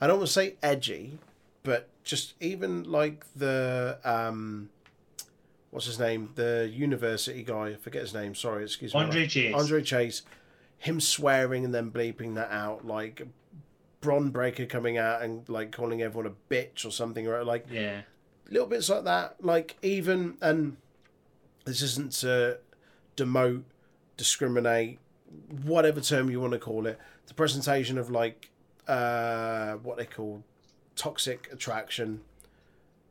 I don't want to say edgy, but just even like the. um What's his name? The university guy. I forget his name. Sorry, excuse me. Andre Chase. Andre Chase, him swearing and then bleeping that out, like Bron Breakker coming out and like calling everyone a bitch or something, or like Yeah. little bits like that. Like even and this isn't to demote, discriminate, whatever term you want to call it. The presentation of like uh what they call toxic attraction.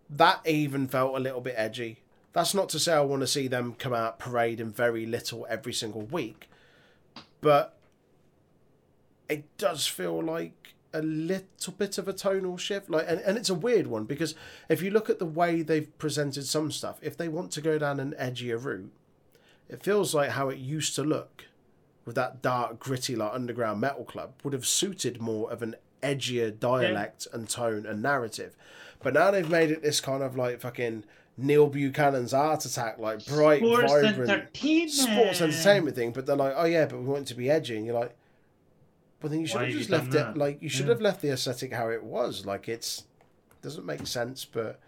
That even felt a little bit edgy. That's not to say I want to see them come out parade in very little every single week, but it does feel like a little bit of a tonal shift. Like, and, and it's a weird one because if you look at the way they've presented some stuff, if they want to go down an edgier route, it feels like how it used to look with that dark, gritty, like underground metal club would have suited more of an edgier dialect and tone and narrative. But now they've made it this kind of like fucking Neil Buchanan's Art Attack, like bright, Sports vibrant entertainment. sports entertainment thing. But they're like, oh yeah, but we want it to be edgy, and you're like, but then you should Why have just left it that? like you should Yeah. have left the aesthetic how it was. Like it's doesn't make sense, but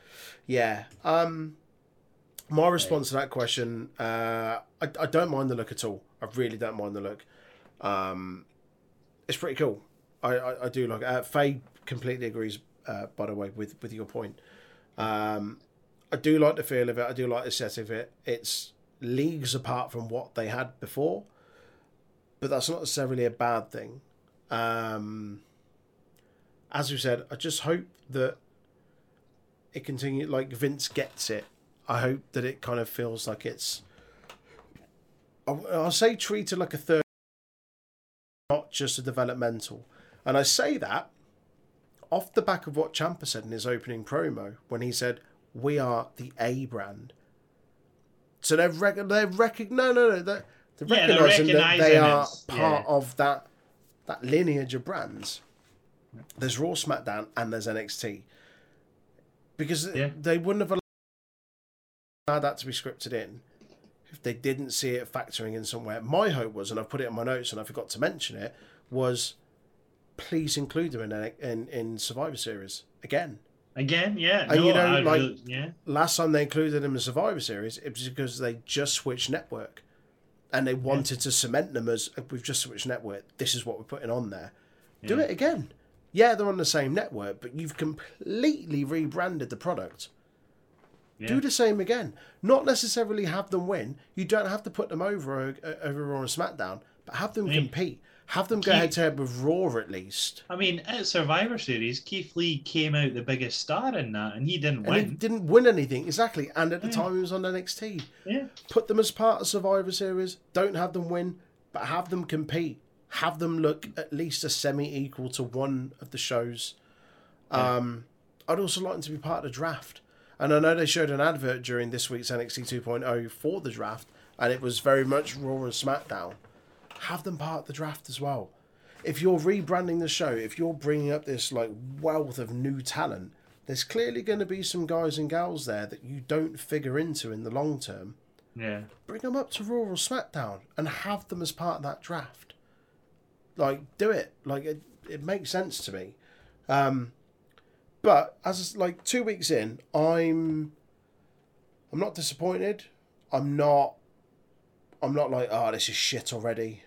yeah. Um, my response to that question, uh, I, I don't mind the look at all. I really don't mind the look. Um, it's pretty cool. I, I, I do like it. Uh, Faye completely agrees, uh, by the way, with, with your point. Um, I do like the feel of it. I do like the aesthetic of it. It's leagues apart from what they had before, but that's not necessarily a bad thing. Um, as we said, I just hope that it continue like Vince gets it. I hope that it kind of feels like it's. I'll, I'll say treated like a third, not just a developmental. And I say that off the back of what Ciampa said in his opening promo when he said, "We are the A brand." So they're rec- they're rec- no no no they're, they're Yeah, they're recognizing that they are it's- part yeah. of that that lineage of brands. There's Raw, SmackDown, and there's NXT. Because Yeah. they wouldn't have allowed that to be scripted in if they didn't see it factoring in somewhere. My hope was, and I've put it in my notes and I forgot to mention it, was please include them in in, in Survivor Series again. Again, yeah. And no, you know, I like- really- yeah. Last time they included them in the Survivor Series, it was because they just switched network, and they wanted to cement them as we've just switched network. This is what we're putting on there. Do it again. Yeah, they're on the same network, but you've completely rebranded the product. Yeah. Do the same again. Not necessarily have them win. You don't have to put them over o- over and SmackDown, but have them compete. Have them go head to head with Raw at least. I mean, at Survivor Series, Keith Lee came out the biggest star in that, and he didn't And he win. didn't win anything, exactly. And at the Yeah. time, he was on NXT. Yeah, Put them as part of Survivor Series. Don't have them win, but have them compete. Have them look at least a semi equal to one of the shows. Um, I'd also like them to be part of the draft. And I know they showed an advert during this week's NXT 2.0 for the draft, and it was very much Raw and SmackDown. Have them part of the draft as well. If you're rebranding the show, if you're bringing up this like wealth of new talent, there's clearly going to be some guys and gals there that you don't figure into in the long term. yeah. Bring them up to Raw or SmackDown and have them as part of that draft. Like, do it. Like, it, it makes sense to me. Um, but as like two weeks in, I'm I'm not disappointed. I'm not I'm not like, oh, this is shit already.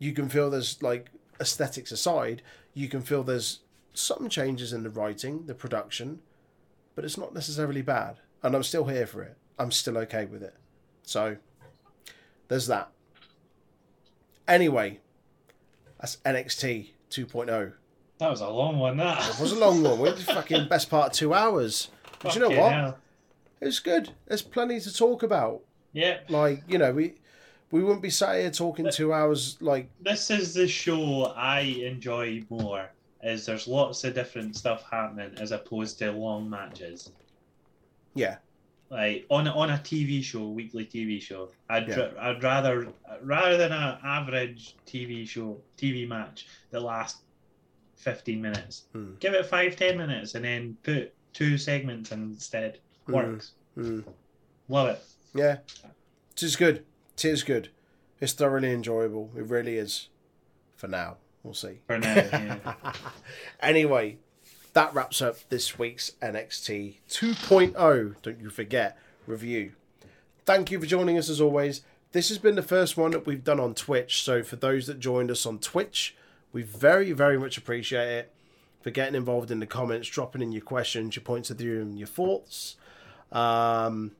You can feel there's like aesthetics aside, you can feel there's some changes in the writing, the production, but it's not necessarily bad. And I'm still here for it. I'm still okay with it. So there's that. Anyway, that's NXT 2.0. That was a long one. That It was a long one. We did fucking best part of two hours. But you know what? hell. It was good. There's plenty to talk about. Yeah, Like, you know, we we wouldn't be sat here talking two hours like this is the show I enjoy more. Is there's lots of different stuff happening as opposed to long matches. yeah. Like on on a TV show, weekly TV show, I'd Yeah. dr- I'd rather rather than an average TV show TV match that lasts fifteen minutes. Hmm. Give it five ten minutes and then put two segments instead. Hmm. Works. Mm. Love it. Yeah. It is good. It is good. It's thoroughly enjoyable. It really is. For now. We'll see. For now, yeah. anyway, that wraps up this week's NXT 2.0, don't you forget, review. Thank you for joining us as always. This has been the first one that we've done on Twitch. So, for those that joined us on Twitch, we very, very much appreciate it for getting involved in the comments, dropping in your questions, your points of view, and your thoughts. Um,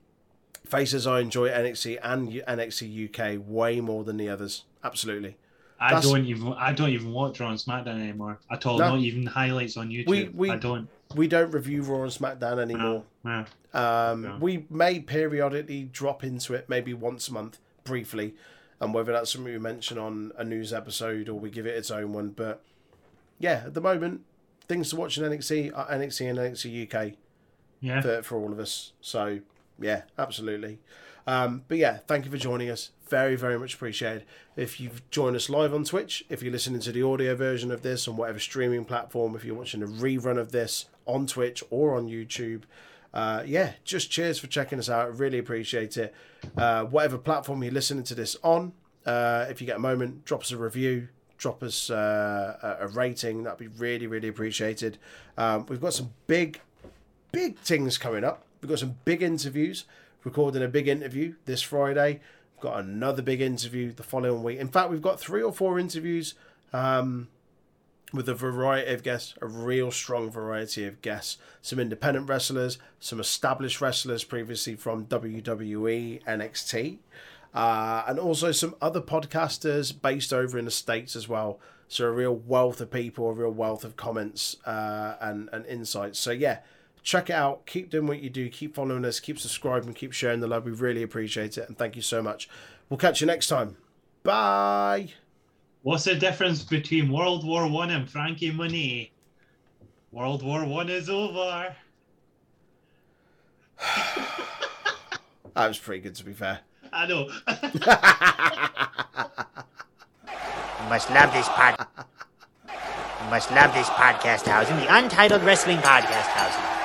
Faces, I enjoy NXT and NXT UK way more than the others. Absolutely. I That's- don't even I don't even watch Raw and SmackDown anymore at all. No. Not even highlights on YouTube. We- we- I don't. We don't review Raw and SmackDown anymore. Yeah. Um, Yeah. We may periodically drop into it, maybe once a month, briefly, and whether that's something we mention on a news episode or we give it its own one. But yeah, at the moment, things to watch in NXT are NXT and NXT UK Yeah. for, for all of us. So yeah, absolutely. Um, but yeah, thank you for joining us. Very, very much appreciated. If you've joined us live on Twitch, if you're listening to the audio version of this on whatever streaming platform, if you're watching a rerun of this on Twitch or on YouTube, uh, yeah, just cheers for checking us out. Really appreciate it. Uh, whatever platform you're listening to this on, uh, if you get a moment, drop us a review, drop us uh, a a rating. That'd be really, really appreciated. Um, we've got some big, big things coming up. We've got some big interviews. Recording a big interview this Friday. We've got another big interview the following week. In fact, we've got three or four interviews um, with a variety of guests, a real strong variety of guests. Some independent wrestlers, some established wrestlers previously from WWE, NXT, uh, and also some other podcasters based over in the States as well. So a real wealth of people, a real wealth of comments uh, and, and insights. So yeah, check it out. Keep doing what you do. Keep following us. Keep subscribing. Keep sharing the love. We really appreciate it. And thank you so much. We'll catch you next time. Bye. What's the difference between World War One and Frankie Monet? World War One is over. That was pretty good, to be fair. I know. You must love this pod. You must love this podcast housing, the Untitled Wrestling Podcast housing.